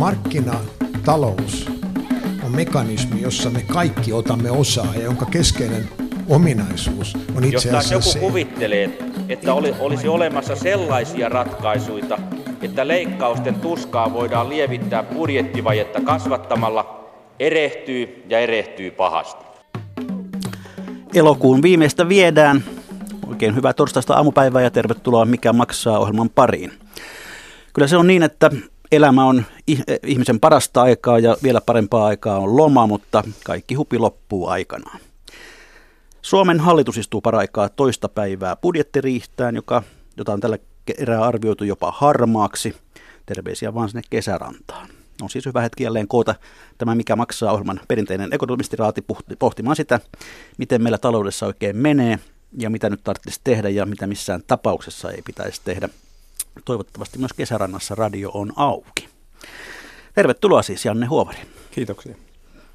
Markkinatalous on mekanismi, jossa me kaikki otamme osaa ja jonka keskeinen ominaisuus on itse Jos asiassa joku se, kuvittelee, että oli, olisi olemassa sellaisia ratkaisuja, että leikkausten tuskaa voidaan lievittää budjettivajetta kasvattamalla, erehtyy ja erehtyy pahasti. Elokuun viimeistä viedään. Oikein hyvää torstaista aamupäivää ja tervetuloa Mikä maksaa ohjelman pariin. Kyllä se on niin, että elämä on ih- ihmisen parasta aikaa ja vielä parempaa aikaa on loma, mutta kaikki hupi loppuu aikanaan. Suomen hallitus istuu paraikaa toista päivää budjettiriihtään, joka, jota on tällä erää arvioitu jopa harmaaksi. Terveisiä vaan sinne kesärantaan. On siis hyvä hetki jälleen koota tämä Mikä maksaa ohjelman perinteinen ekonomistiraati pohti- pohtimaan sitä, miten meillä taloudessa oikein menee ja mitä nyt tarvitsisi tehdä ja mitä missään tapauksessa ei pitäisi tehdä. Toivottavasti myös kesärannassa radio on auki. Tervetuloa siis Janne Huovari Kiitoksia.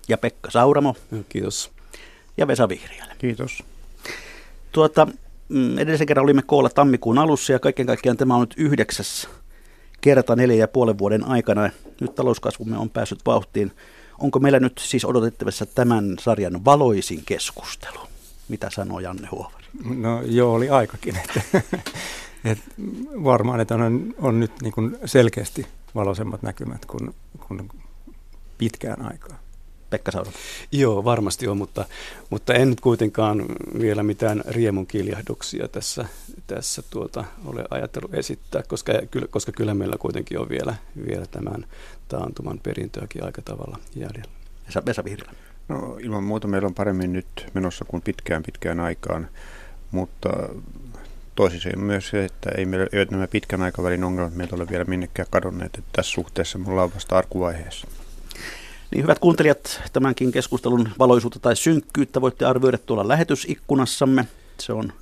ja Pekka Sauramo Kiitos. ja Vesa Vihriälä. Kiitos. Tuota, mm, edellisen kerran olimme koolla tammikuun alussa ja kaiken kaikkiaan tämä on nyt yhdeksäs kerta neljä ja puolen vuoden aikana. Nyt talouskasvumme on päässyt vauhtiin. Onko meillä nyt siis odotettavissa tämän sarjan valoisin keskustelu? Mitä sanoo Janne Huovari? No joo, oli aikakin. Että, et varmaan, että on, on nyt niin kuin selkeästi valoisemmat näkymät kuin, kuin pitkään aikaa. Pekka Sauramo. Joo, varmasti on, mutta, mutta en nyt kuitenkaan vielä mitään riemun kiljahduksia tässä, tässä tuota, ole ajatellut esittää, koska, koska kyllä meillä kuitenkin on vielä, vielä tämän taantuman perintöäkin aika tavalla jäljellä. Vesa, Vesa Vihriälä. No ilman muuta meillä on paremmin nyt menossa kuin pitkään pitkään aikaan, mutta toisin on myös se, että ei meillä ei nämä pitkän aikavälin ongelmat meillä ole vielä minnekään kadonneet, että tässä suhteessa me ollaan vasta arkuvaiheessa. Niin hyvät kuuntelijat, tämänkin keskustelun valoisuutta tai synkkyyttä voitte arvioida tuolla lähetysikkunassamme. Se on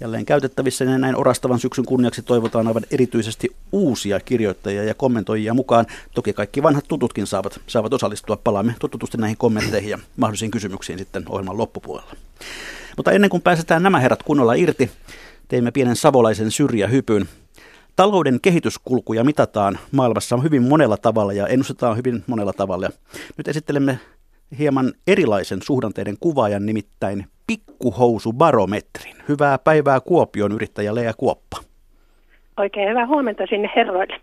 jälleen käytettävissä ja näin orastavan syksyn kunniaksi toivotaan aivan erityisesti uusia kirjoittajia ja kommentoijia mukaan. Toki kaikki vanhat tututkin saavat, saavat osallistua. Palaamme tututusti näihin kommentteihin ja mahdollisiin kysymyksiin sitten ohjelman loppupuolella. Mutta ennen kuin pääsetään nämä herrat kunnolla irti, teimme pienen savolaisen syrjähypyn. Talouden kehityskulkuja mitataan maailmassa hyvin monella tavalla ja ennustetaan hyvin monella tavalla. Nyt esittelemme hieman erilaisen suhdanteiden kuvaajan, nimittäin pikkuhousubarometrin. Hyvää päivää Kuopion yrittäjä Lea Kuoppa. Oikein hyvää huomenta sinne herroille.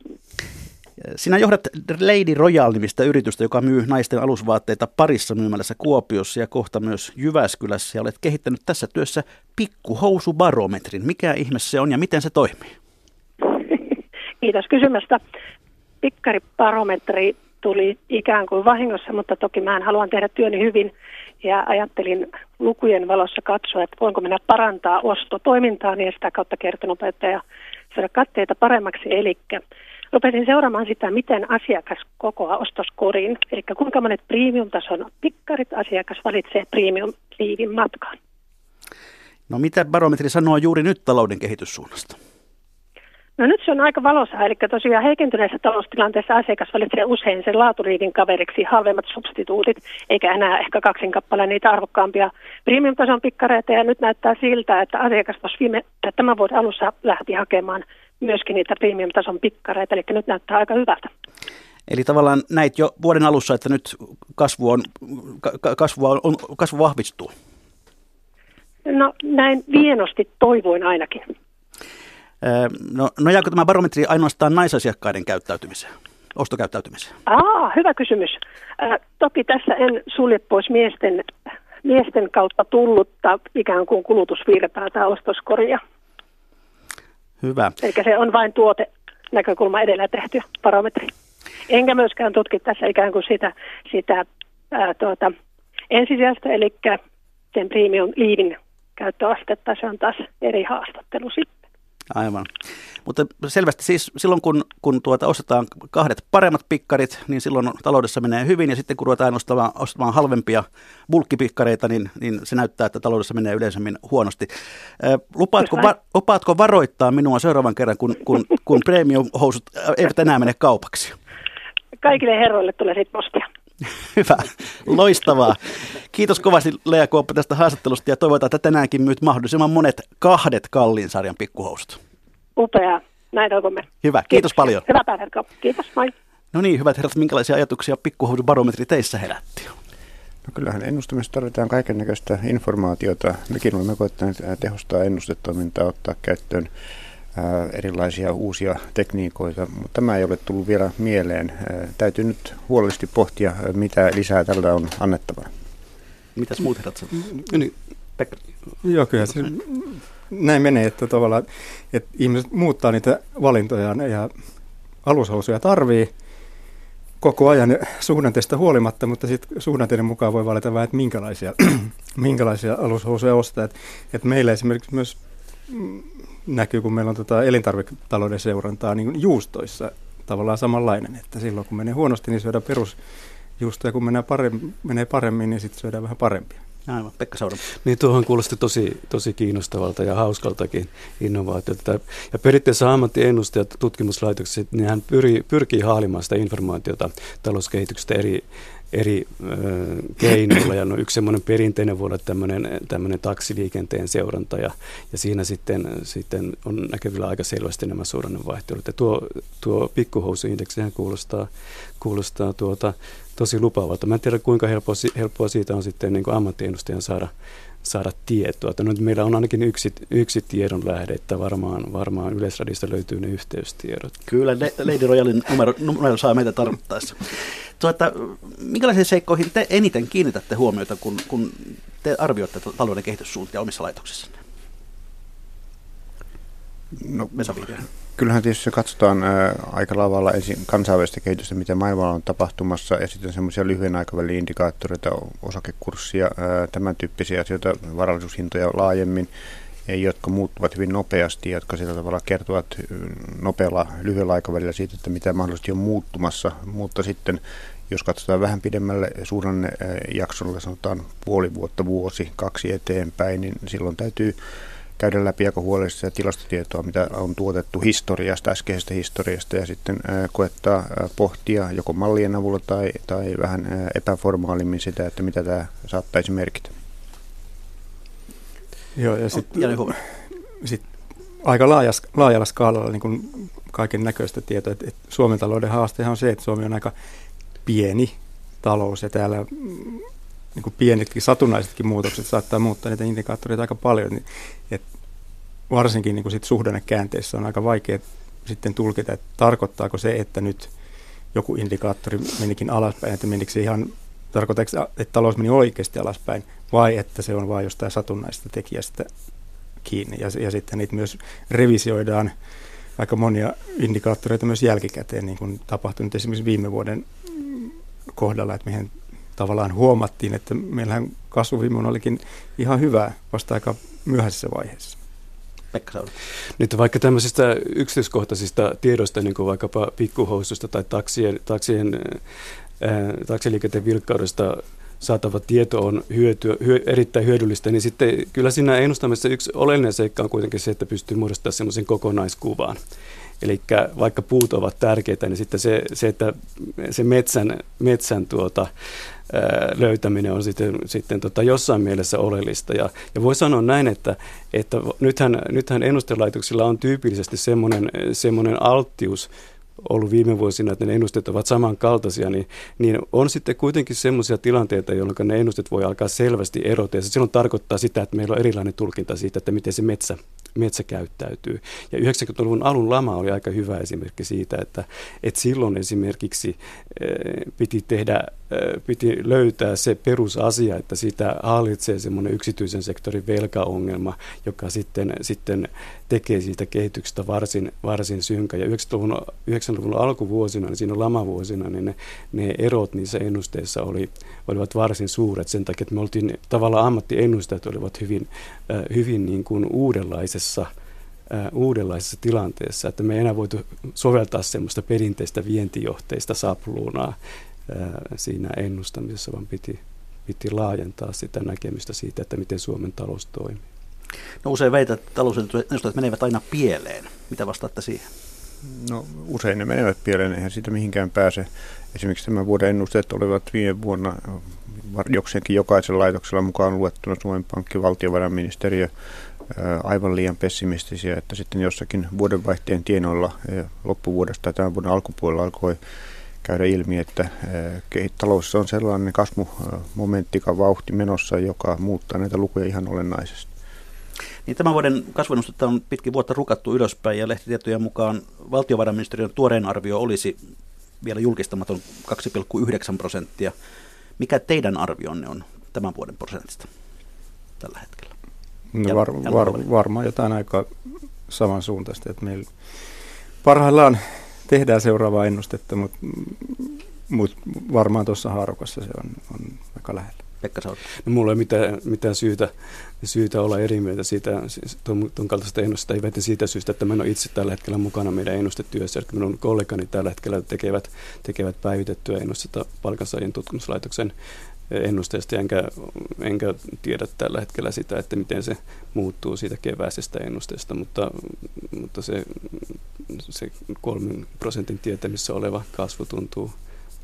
Sinä johdat Lady Royal-nimistä yritystä, joka myy naisten alusvaatteita parissa myymälässä Kuopiossa ja kohta myös Jyväskylässä. Ja olet kehittänyt tässä työssä pikkuhousubarometrin. Mikä ihme se on ja miten se toimii? Kiitos kysymästä. Pikkaribarometri tuli ikään kuin vahingossa, mutta toki mä haluan tehdä työni hyvin ja ajattelin lukujen valossa katsoa, että voinko minä parantaa ostotoimintaa ja sitä kautta kertonopeutta ja saada katteita paremmaksi. Eli rupesin seuraamaan sitä, miten asiakas kokoaa ostoskoriin, eli kuinka monet premium-tason pikkarit asiakas valitsee premium-liivin matkaan. No mitä barometri sanoo juuri nyt talouden kehityssuunnasta? No nyt se on aika valossa, eli tosiaan heikentyneessä taloustilanteessa asiakas valitsee usein sen laaturiivin kaveriksi halvemmat substituutit, eikä enää ehkä kaksin kappaleen niitä arvokkaampia premium-tason pikkareita. Ja nyt näyttää siltä, että asiakas viime, tämän vuoden alussa lähti hakemaan myöskin niitä premium-tason pikkareita, eli nyt näyttää aika hyvältä. Eli tavallaan näit jo vuoden alussa, että nyt kasvu, on, kasvu, on, kasvu vahvistuu. No näin vienosti toivoin ainakin. No, nojaako tämä barometri ainoastaan naisasiakkaiden käyttäytymiseen, ostokäyttäytymiseen? Aa, hyvä kysymys. Äh, toki tässä en sulje pois miesten, miesten kautta tullutta ikään kuin kulutusvirtaa tai ostoskoria. Hyvä. Eli se on vain tuote näkökulma edellä tehty barometri. Enkä myöskään tutki tässä ikään kuin sitä, sitä ää, tuota, ensisijaista, eli sen premium liivin käyttöastetta. Se on taas eri haastattelu sitten. Aivan. Mutta selvästi siis silloin, kun, kun tuota ostetaan kahdet paremmat pikkarit, niin silloin taloudessa menee hyvin. Ja sitten kun ruvetaan ostamaan, ostamaan halvempia bulkkipikkareita, niin, niin se näyttää, että taloudessa menee yleensäkin huonosti. lupaatko, va, lupaatko varoittaa minua seuraavan kerran, kun, kun, kun premium-housut eivät enää mene kaupaksi? Kaikille herroille tulee sitten postia. Hyvä, loistavaa. Kiitos kovasti Lea Kuoppa tästä haastattelusta ja toivotaan, että tänäänkin myyt mahdollisimman monet kahdet kalliin sarjan pikkuhousut. Upea, näin toivomme. Hyvä, kiitos, kiitos paljon. Hyvää päivää, kiitos, moi. No niin, hyvät herrat, minkälaisia ajatuksia pikkuhousubarometri teissä herätti? No kyllähän ennustamisessa tarvitaan kaiken näköistä informaatiota. Mekin olemme koettaneet tehostaa ennustetoimintaa, ottaa käyttöön erilaisia uusia tekniikoita, mutta tämä ei ole tullut vielä mieleen. Täytyy nyt huolellisesti pohtia, mitä lisää tällä on annettavaa. Mitäs muut herrat no niin, Pekka. Joo, kyllä se näin menee, että tavallaan että ihmiset muuttaa niitä valintojaan ja alushousuja tarvii koko ajan suhdanteesta huolimatta, mutta sitten suhdanteiden mukaan voi valita vähän, että minkälaisia, minkälaisia alushousuja ostaa. Et, et meillä esimerkiksi myös mm, näkyy, kun meillä on tota elintarviketalouden seurantaa, niin juustoissa tavallaan samanlainen, että silloin kun menee huonosti, niin syödään perusjuustoja, kun menee paremmin, menee paremmin niin sitten syödään vähän parempia. Aivan, Pekka Saura. Niin tuohon kuulosti tosi, tosi kiinnostavalta ja hauskaltakin innovaatiota. Ja periaatteessa ammattiennustajat tutkimuslaitokset, niin hän pyri, pyrkii haalimaan sitä informaatiota talouskehityksestä eri, eri keinoilla. Ja no, yksi semmoinen perinteinen voi olla tämmöinen, tämmöinen taksiliikenteen seuranta ja, ja siinä sitten, sitten on näkyvillä aika selvästi nämä suhdannevaihtelut. Ja tuo, tuo pikkuhousuindeksihän kuulostaa, kuulostaa tuota, tosi lupaavalta. Mä en tiedä kuinka helppoa, helppoa siitä on sitten niin ammattiennustajan saada, saada tietoa. Että nyt meillä on ainakin yksi, yksi tiedon lähde, että varmaan, varmaan Yleisradista löytyy ne yhteystiedot. Kyllä, Lady Royalin numero, numero saa meitä tarvittaessa. Tuota, minkälaisiin seikkoihin te eniten kiinnitätte huomiota, kun, kun te arvioitte talouden kehityssuuntia omissa laitoksissanne? No, kyllähän tietysti katsotaan ää, aika lavalla ensin kansainvälistä kehitystä, mitä maailmalla on tapahtumassa, ja sitten semmoisia lyhyen aikavälin indikaattoreita, osakekurssia, ää, tämän tyyppisiä asioita, varallisuushintoja laajemmin, jotka muuttuvat hyvin nopeasti, jotka sillä tavalla kertovat nopealla lyhyellä aikavälillä siitä, että mitä mahdollisesti on muuttumassa, mutta sitten jos katsotaan vähän pidemmälle jaksolle, sanotaan puoli vuotta, vuosi, kaksi eteenpäin, niin silloin täytyy käydä läpi aika huolellisesti tilastotietoa, mitä on tuotettu historiasta, äskeisestä historiasta ja sitten koettaa pohtia joko mallien avulla tai, tai vähän epäformaalimmin sitä, että mitä tämä saattaisi merkitä. Joo, ja sitten sit aika laajas, laajalla skaalalla niin kaiken näköistä tietoa. Et, et Suomen talouden haastehan on se, että Suomi on aika pieni talous ja täällä niin kuin pienetkin satunnaisetkin muutokset saattaa muuttaa niitä indikaattoreita aika paljon. Niin, et varsinkin niin kuin sit suhdannekäänteissä on aika vaikea sitten tulkita, että tarkoittaako se, että nyt joku indikaattori menikin alaspäin, että menikö se ihan, tarkoittaako että talous meni oikeasti alaspäin, vai että se on vain jostain satunnaista tekijästä kiinni. Ja, ja sitten niitä myös revisioidaan aika monia indikaattoreita myös jälkikäteen, niin kuin tapahtui nyt esimerkiksi viime vuoden kohdalla, että mehän tavallaan huomattiin, että meillähän kasvu viime vuonna olikin ihan hyvä vasta aika myöhäisessä vaiheessa. Pekka. Nyt vaikka tämmöisistä yksityiskohtaisista tiedoista, niin kuin vaikkapa pikkuhoususta tai taksien, taksien, ää, taksiliikenteen vilkkaudesta saatava tieto on hyötyä, hyö, erittäin hyödyllistä, niin sitten kyllä siinä ennustamisessa yksi oleellinen seikka on kuitenkin se, että pystyy muodostamaan semmoisen kokonaiskuvan. Eli vaikka puut ovat tärkeitä, niin sitten se, se että se metsän, metsän tuota, löytäminen on sitten, sitten tota jossain mielessä oleellista. Ja, ja voi sanoa näin, että, että nythän, nythän ennustelaitoksilla on tyypillisesti semmoinen, semmoinen alttius ollut viime vuosina, että ne ennusteet ovat samankaltaisia, niin, niin on sitten kuitenkin semmoisia tilanteita, jolloin ne ennusteet voi alkaa selvästi erota. Ja se silloin tarkoittaa sitä, että meillä on erilainen tulkinta siitä, että miten se metsä, metsä käyttäytyy. Ja 90-luvun alun lama oli aika hyvä esimerkki siitä, että, että silloin esimerkiksi eh, piti tehdä, eh, piti löytää se perusasia, että sitä hallitsee semmoinen yksityisen sektorin velkaongelma, joka sitten, sitten tekee siitä kehityksestä varsin, varsin synkä. Ja 90-luvun, 90-luvun alkuvuosina, niin siinä lamavuosina, niin ne, ne erot niissä ennusteissa oli, olivat varsin suuret sen takia, että me oltiin tavallaan ammattiennustajat olivat hyvin, äh, hyvin niin kuin uudenlaisessa äh, uudenlaisessa tilanteessa, että me ei enää voitu soveltaa semmoista perinteistä vientijohteista sapluunaa äh, siinä ennustamisessa, vaan piti, piti laajentaa sitä näkemystä siitä, että miten Suomen talous toimii. No usein väität, että talousennustajat menevät aina pieleen. Mitä vastaatte siihen? No usein ne menevät pieleen, eihän siitä mihinkään pääse. Esimerkiksi tämän vuoden ennusteet olivat viime vuonna jokseenkin jokaisella laitoksella mukaan luettuna Suomen Pankki, valtiovarainministeriö aivan liian pessimistisiä, että sitten jossakin vuodenvaihteen tienoilla loppuvuodesta tai tämän vuoden alkupuolella alkoi käydä ilmi, että talous on sellainen kasvumomentti, vauhti menossa, joka muuttaa näitä lukuja ihan olennaisesti. Niin tämän vuoden kasvuennustetta on pitkin vuotta rukattu ylöspäin ja lehtitietojen mukaan valtiovarainministeriön tuoreen arvio olisi vielä julkistamaton 2,9 prosenttia. Mikä teidän arvionne on tämän vuoden prosentista tällä hetkellä? No var, var, varmaan jotain aika samansuuntaista, että meillä parhaillaan tehdään seuraavaa ennustetta, mutta, mutta varmaan tuossa haarukassa se on, on aika lähellä. Pekka Sauri. No, mulla ei mitään, mitään syytä, syytä olla eri mieltä siitä, siis tuon, kaltaista ennusta, ei vetä siitä syystä, että mä en ole itse tällä hetkellä mukana meidän ennustetyössä. Eli minun kollegani tällä hetkellä tekevät, tekevät päivitettyä ennustetta palkansaajien tutkimuslaitoksen ennusteesta, enkä, enkä tiedä tällä hetkellä sitä, että miten se muuttuu siitä keväisestä ennusteesta, mutta, mutta se, se kolmen prosentin tietämissä oleva kasvu tuntuu,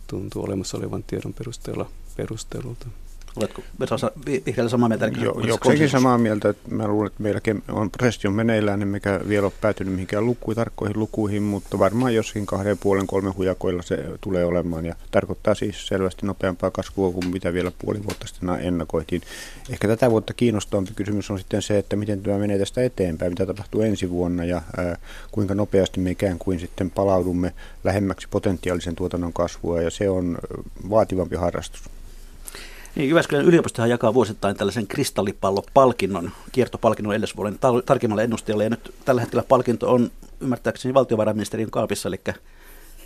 tuntuu olemassa olevan tiedon perusteella perustelulta. Oletko Vesa vihreällä samaa mieltä? Jo, jokseenkin samaa mieltä. Että mä luulen, että meilläkin on prosessi on meneillään, niin mikä vielä ole päätynyt mihinkään lukuihin, tarkkoihin lukuihin, mutta varmaan joskin kahden puolen kolmen hujakoilla se tulee olemaan. Ja tarkoittaa siis selvästi nopeampaa kasvua kuin mitä vielä puoli vuotta sitten ennakoitiin. Ehkä tätä vuotta kiinnostavampi kysymys on sitten se, että miten tämä menee tästä eteenpäin, mitä tapahtuu ensi vuonna ja ää, kuinka nopeasti me ikään kuin sitten palaudumme lähemmäksi potentiaalisen tuotannon kasvua ja se on vaativampi harrastus. Niin, Jyväskylän yliopistohan jakaa vuosittain tällaisen kristallipallopalkinnon, kiertopalkinnon edellisvuoden tar- tarkemmalle ennustajalle. Ja nyt tällä hetkellä palkinto on ymmärtääkseni valtiovarainministeriön kaapissa, eli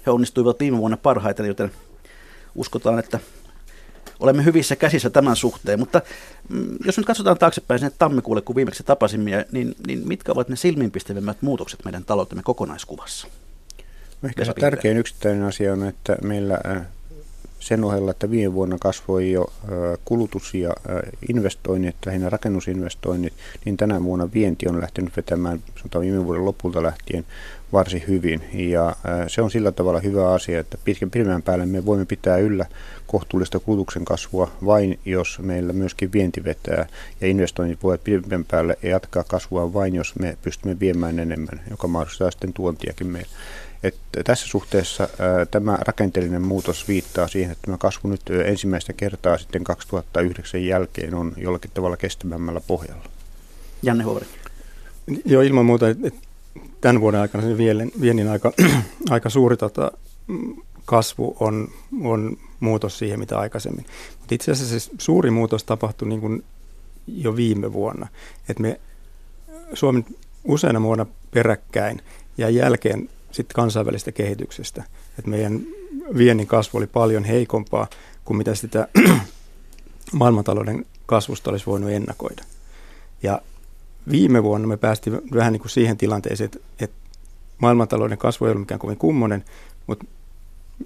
he onnistuivat viime vuonna parhaiten, joten uskotaan, että olemme hyvissä käsissä tämän suhteen. Mutta mm, jos nyt katsotaan taaksepäin sinne tammikuulle, kun viimeksi tapasimme, niin, niin mitkä ovat ne silmiinpistävimmät muutokset meidän taloutemme kokonaiskuvassa? Ehkä se tärkein yksittäinen asia on, että meillä äh, sen ohella, että viime vuonna kasvoi jo kulutus ja investoinnit, lähinnä rakennusinvestoinnit, niin tänä vuonna vienti on lähtenyt vetämään sanotaan viime vuoden lopulta lähtien varsin hyvin. Ja se on sillä tavalla hyvä asia, että pitkän pidemmän päälle me voimme pitää yllä kohtuullista kulutuksen kasvua vain, jos meillä myöskin vienti vetää ja investoinnit voivat pidemmän päälle jatkaa kasvua vain, jos me pystymme viemään enemmän, joka mahdollistaa sitten tuontiakin meille. Että tässä suhteessa ää, tämä rakenteellinen muutos viittaa siihen, että tämä kasvu nyt ensimmäistä kertaa sitten 2009 jälkeen on jollakin tavalla kestävämmällä pohjalla. Janne Huori. Joo, ilman muuta, että tämän vuoden aikana se viennin aika, aika suuri tota, kasvu on, on muutos siihen, mitä aikaisemmin. Mutta itse asiassa se suuri muutos tapahtui niin kuin jo viime vuonna. että me Suomen useana vuonna peräkkäin ja jälkeen sitten kansainvälisestä kehityksestä. Et meidän viennin kasvu oli paljon heikompaa kuin mitä sitä maailmantalouden kasvusta olisi voinut ennakoida. Ja viime vuonna me päästiin vähän niin kuin siihen tilanteeseen, että, että maailmantalouden kasvu ei ollut mikään kovin kummonen, mutta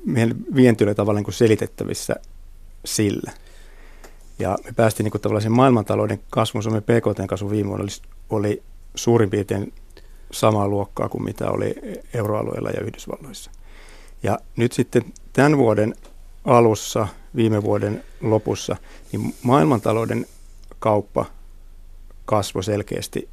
meidän vienti oli tavallaan niin kuin selitettävissä sillä. Ja me päästiin niin kuin tavallaan sen maailmantalouden kasvun, Suomen PKT-kasvu viime vuonna oli, oli suurin piirtein samaa luokkaa kuin mitä oli euroalueella ja Yhdysvalloissa. Ja nyt sitten tämän vuoden alussa, viime vuoden lopussa, niin maailmantalouden kauppa kasvoi selkeästi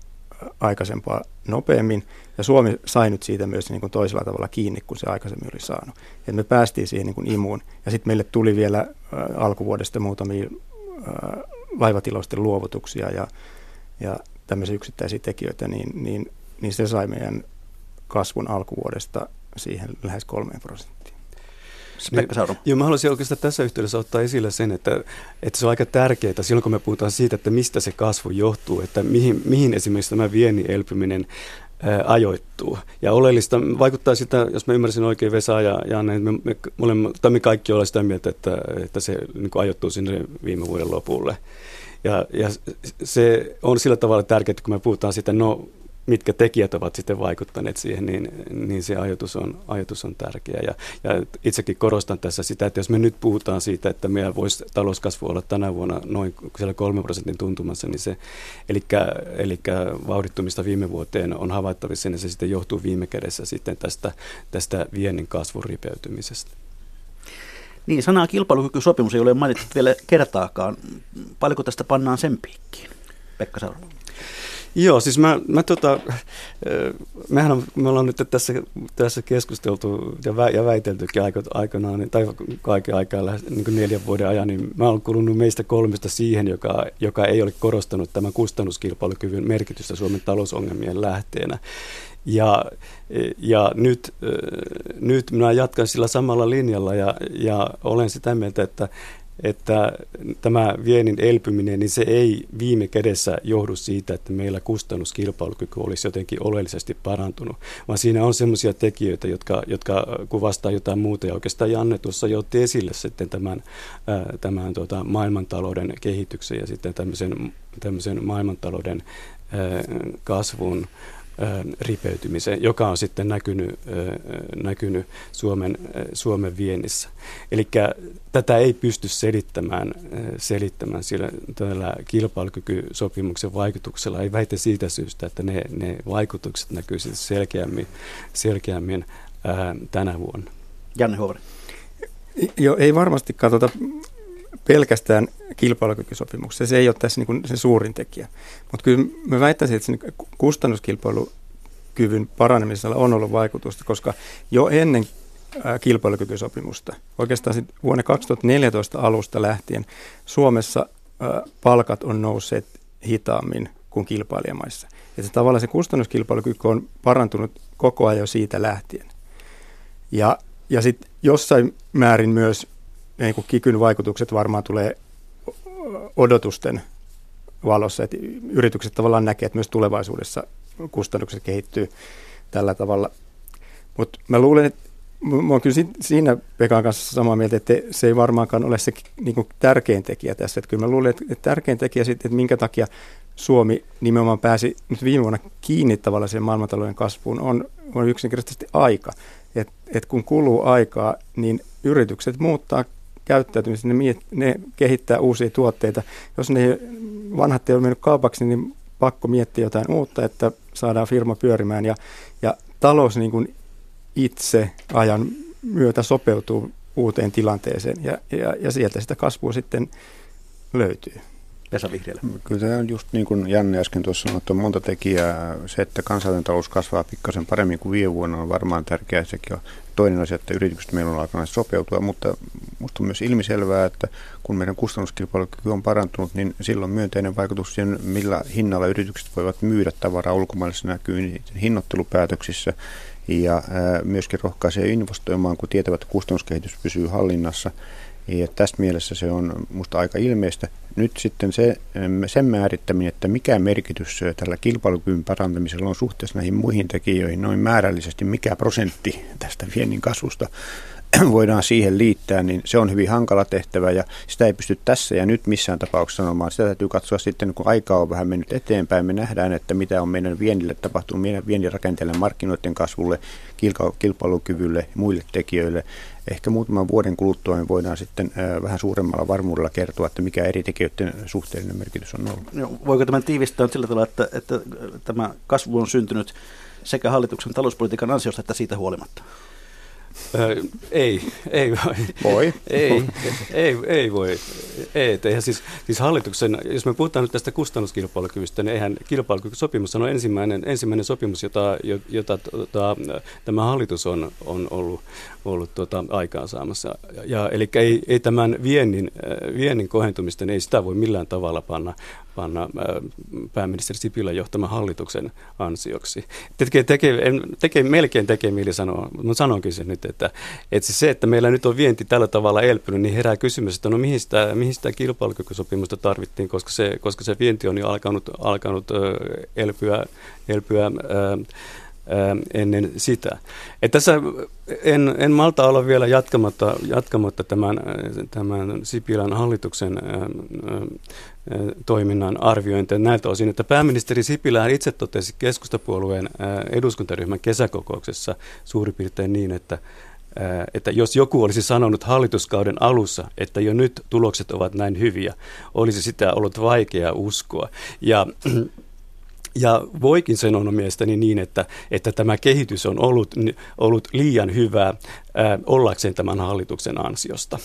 aikaisempaa nopeammin, ja Suomi sai nyt siitä myös niin kuin toisella tavalla kiinni kuin se aikaisemmin oli saanut. Et me päästiin siihen niin kuin imuun, ja sitten meille tuli vielä äh, alkuvuodesta muutamia äh, laivatiloisten luovutuksia ja, ja tämmöisiä yksittäisiä tekijöitä, niin, niin niin se sai meidän kasvun alkuvuodesta siihen lähes kolmeen prosenttiin. Pekka Sauro. Joo, mä haluaisin oikeastaan tässä yhteydessä ottaa esille sen, että, että se on aika tärkeää silloin, kun me puhutaan siitä, että mistä se kasvu johtuu, että mihin, mihin esimerkiksi tämä viennin elpyminen ää, ajoittuu. Ja oleellista vaikuttaa sitä, jos mä ymmärsin oikein Vesa ja Janne, että me, me, me, tai me kaikki olemme sitä mieltä, että, että se niin ajoittuu sinne viime vuoden lopulle. Ja, ja se on sillä tavalla tärkeää, kun me puhutaan siitä, no mitkä tekijät ovat sitten vaikuttaneet siihen, niin, niin se ajatus on, ajatus on tärkeä. Ja, ja itsekin korostan tässä sitä, että jos me nyt puhutaan siitä, että meillä voisi talouskasvu olla tänä vuonna noin siellä 3 prosentin tuntumassa, niin se, eli, eli vauhdittumista viime vuoteen on havaittavissa, ja se sitten johtuu viime kädessä sitten tästä, tästä viennin kasvun ripeytymisestä. Niin, sanaa kilpailukykysopimus ei ole mainittu vielä kertaakaan. Paljonko tästä pannaan sen piikkiin, Pekka Sauro? Joo, siis mä, mä tota, mehän on, me ollaan nyt tässä, tässä keskusteltu ja, vä, ja väiteltykin aiko, aikanaan, tai kaiken aikaa lähes niin neljän vuoden ajan, niin mä olen kulunut meistä kolmesta siihen, joka, joka ei ole korostanut tämän kustannuskilpailukyvyn merkitystä Suomen talousongelmien lähteenä. Ja, ja nyt, nyt minä jatkan sillä samalla linjalla ja, ja olen sitä mieltä, että, että tämä viennin elpyminen, niin se ei viime kädessä johdu siitä, että meillä kustannuskilpailukyky olisi jotenkin oleellisesti parantunut, vaan siinä on sellaisia tekijöitä, jotka, jotka kuvastaa jotain muuta. Ja oikeastaan Janne tuossa jo otti esille sitten tämän, tämän tuota, maailmantalouden kehityksen ja sitten tämmöisen, tämmöisen maailmantalouden kasvun ripeytymiseen, joka on sitten näkynyt, näkynyt Suomen, Suomen viennissä. Eli tätä ei pysty selittämään, selittämään sillä tällä kilpailukykysopimuksen vaikutuksella. Ei väitä siitä syystä, että ne, ne vaikutukset näkyisivät selkeämmin, selkeämmin ää, tänä vuonna. Janne Huovari. Joo, ei varmasti katsota pelkästään kilpailukykysopimuksessa. Se ei ole tässä niin se suurin tekijä. Mutta kyllä mä väittäisin, että sen kustannuskilpailukyvyn paranemisella on ollut vaikutusta, koska jo ennen kilpailukykysopimusta, oikeastaan sit vuonna 2014 alusta lähtien, Suomessa palkat on nousseet hitaammin kuin kilpailijamaissa. Ja se tavallaan se kustannuskilpailukyky on parantunut koko ajan jo siitä lähtien. Ja, ja sitten jossain määrin myös niin kuin kikyn vaikutukset varmaan tulee odotusten valossa, että yritykset tavallaan näkee, että myös tulevaisuudessa kustannukset kehittyy tällä tavalla. Mutta mä luulen, että mä oon kyllä siinä Pekan kanssa samaa mieltä, että se ei varmaankaan ole se niin kuin tärkein tekijä tässä. Että kyllä mä luulen, että tärkein tekijä sitten, että minkä takia Suomi nimenomaan pääsi nyt viime vuonna kiinni tavallaan sen maailmantalouden kasvuun, on, on yksinkertaisesti aika. Et, et kun kuluu aikaa, niin yritykset muuttaa käyttäytymistä, ne, miet, ne kehittää uusia tuotteita. Jos ne vanhat ei ole mennyt kaupaksi, niin pakko miettiä jotain uutta, että saadaan firma pyörimään. Ja, ja talous niin kuin itse ajan myötä sopeutuu uuteen tilanteeseen ja, ja, ja sieltä sitä kasvua sitten löytyy. Vesa Vihriälä. Kyllä tämä on just niin kuin Janne äsken tuossa sanoi, että on monta tekijää. Se, että kansallinen talous kasvaa pikkasen paremmin kuin viime vuonna on varmaan tärkeää. Sekin on toinen asia, että yritykset meillä on alkanut sopeutua, mutta minusta on myös ilmiselvää, että kun meidän kustannuskilpailukyky on parantunut, niin silloin myönteinen vaikutus siihen, millä hinnalla yritykset voivat myydä tavaraa ulkomaille, se näkyy niiden hinnoittelupäätöksissä ja myöskin rohkaisee investoimaan, kun tietävät, että kustannuskehitys pysyy hallinnassa. Ja tästä mielessä se on minusta aika ilmeistä. Nyt sitten se, sen määrittäminen, että mikä merkitys tällä kilpailukyvyn parantamisella on suhteessa näihin muihin tekijöihin, noin määrällisesti mikä prosentti tästä viennin kasvusta voidaan siihen liittää, niin se on hyvin hankala tehtävä ja sitä ei pysty tässä ja nyt missään tapauksessa sanomaan. Sitä täytyy katsoa sitten, kun aikaa on vähän mennyt eteenpäin. Me nähdään, että mitä on meidän viennille tapahtunut, meidän viennin rakenteelle, markkinoiden kasvulle, kilpailukyvylle ja muille tekijöille. Ehkä muutaman vuoden kuluttua me voidaan sitten vähän suuremmalla varmuudella kertoa, että mikä eri tekijöiden suhteellinen merkitys on ollut. Voiko tämän tiivistää sillä tavalla, että, että tämä kasvu on syntynyt sekä hallituksen talouspolitiikan ansiosta että siitä huolimatta? Ö, ei, ei voi. Voi. ei, ei, ei voi. Ei, eihän siis, siis hallituksen, jos me puhutaan nyt tästä kustannuskilpailukyvystä, niin eihän kilpailukykysopimus on ensimmäinen, ensimmäinen sopimus, jota, jota, jota tämä hallitus on, on ollut, ollut tuota, aikaansaamassa. Ja, eli ei, ei tämän viennin, viennin kohentumista, niin ei sitä voi millään tavalla panna, panna pääministeri Sipilän johtaman hallituksen ansioksi. Tekee, tekee, tekee, melkein tekee mieli sanoa, mutta sanonkin sen nyt, että, että se, että meillä nyt on vienti tällä tavalla elpynyt, niin herää kysymys, että no mihin sitä, mihin sitä kilpailukykysopimusta tarvittiin, koska se, koska se vienti on jo alkanut, alkanut elpyä, elpyä ennen sitä. Et tässä en, en malta olla vielä jatkamatta, jatkamatta tämän, tämän Sipilän hallituksen toiminnan arviointia näiltä osin, että pääministeri Sipilä itse totesi keskustapuolueen eduskuntaryhmän kesäkokouksessa suurin piirtein niin, että että jos joku olisi sanonut hallituskauden alussa, että jo nyt tulokset ovat näin hyviä, olisi sitä ollut vaikea uskoa. Ja ja voikin sanoa mielestäni niin, että, että tämä kehitys on ollut, ollut liian hyvää ollakseen tämän hallituksen ansiosta.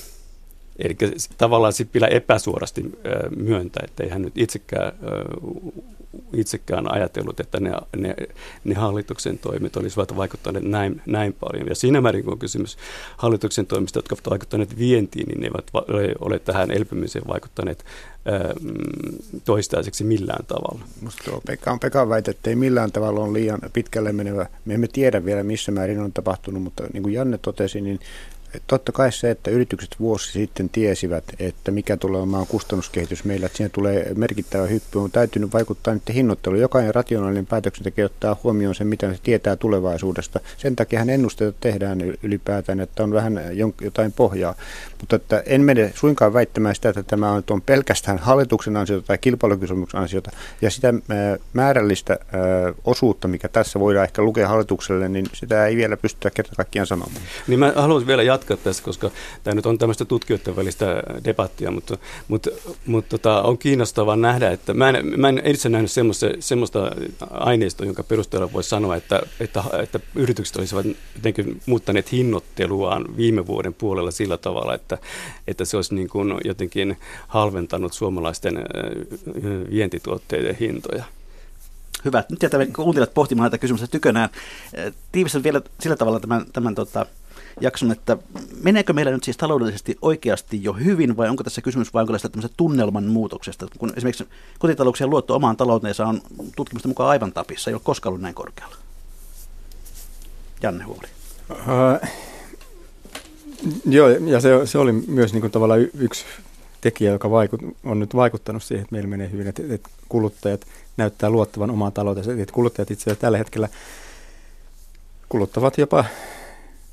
Eli tavallaan Sipilä epäsuorasti myöntää, että ei hän nyt itsekään itsekään ajatellut, että ne, ne, ne hallituksen toimet olisivat vaikuttaneet näin, näin paljon. Ja siinä määrin, kun on kysymys hallituksen toimista, jotka ovat vaikuttaneet vientiin, niin ne eivät ole tähän elpymiseen vaikuttaneet mm, toistaiseksi millään tavalla. Minusta tuo Pekka on Pekan väite, että ei millään tavalla ole liian pitkälle menevä. Me emme tiedä vielä, missä määrin on tapahtunut, mutta niin kuin Janne totesi, niin totta kai se, että yritykset vuosi sitten tiesivät, että mikä tulee olemaan kustannuskehitys meillä, että siinä tulee merkittävä hyppy, on täytynyt vaikuttaa nyt hinnoitteluun. Jokainen rationaalinen päätöksenteko ottaa huomioon sen, mitä se tietää tulevaisuudesta. Sen takia hän ennusteita tehdään ylipäätään, että on vähän jotain pohjaa. Mutta että en mene suinkaan väittämään sitä, että tämä on, on pelkästään hallituksen ansiota tai kilpailukysymyksen ansiota. Ja sitä määrällistä osuutta, mikä tässä voidaan ehkä lukea hallitukselle, niin sitä ei vielä pystytä kerta kaikkiaan sanomaan. Niin mä haluaisin vielä jatkaa jatkaa tässä, koska tämä nyt on tämmöistä tutkijoiden välistä debattia, mutta, mutta, mutta tota, on kiinnostavaa nähdä, että mä en, mä en itse nähnyt semmoista, semmoista aineistoa, jonka perusteella voisi sanoa, että, että, että yritykset olisivat jotenkin muuttaneet hinnoitteluaan viime vuoden puolella sillä tavalla, että, että se olisi niin kuin jotenkin halventanut suomalaisten vientituotteiden hintoja. Hyvä. Nyt jätämme kuuntelijat pohtimaan näitä kysymyksiä tykönään. Tiivistän vielä sillä tavalla tämän, tämän tota, jakson, että meneekö meillä nyt siis taloudellisesti oikeasti jo hyvin vai onko tässä kysymys vain tämmöisestä tunnelman muutoksesta? Kun esimerkiksi kotitalouksien luotto omaan talouteensa on tutkimusten mukaan aivan tapissa, ei ole koskaan ollut näin korkealla. Janne Huoli. Uh, joo, ja se, se oli myös niin kuin tavallaan yksi tekijä, joka vaikut, on nyt vaikuttanut siihen, että meillä menee hyvin, että, että kuluttajat näyttää luottavan omaan talouteensa, että kuluttajat itse asiassa tällä hetkellä kuluttavat jopa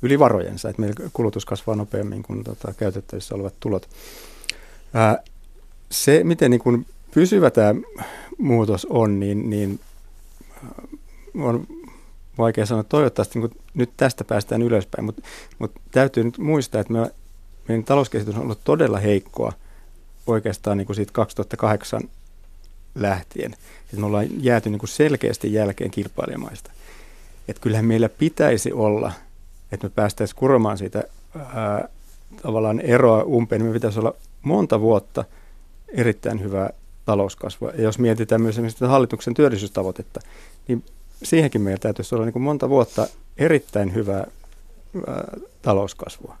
yli varojensa, että meillä kulutus kasvaa nopeammin kuin tota, käytettävissä olevat tulot. Ää, se, miten niin kuin pysyvä tämä muutos on, niin, niin on vaikea sanoa. Toivottavasti niin nyt tästä päästään ylöspäin, mutta, mutta täytyy nyt muistaa, että me, meidän talouskehitys on ollut todella heikkoa oikeastaan niin kuin siitä 2008 lähtien. Että me ollaan jääty niin selkeästi jälkeen kilpailijamaista. Että kyllähän meillä pitäisi olla – että me päästäisiin kuromaan siitä ää, tavallaan eroa umpeen, niin me pitäisi olla monta vuotta erittäin hyvää talouskasvua. Ja jos mietitään myös esimerkiksi hallituksen työllisyystavoitetta, niin siihenkin meillä täytyisi olla niin kuin monta vuotta erittäin hyvää ää, talouskasvua.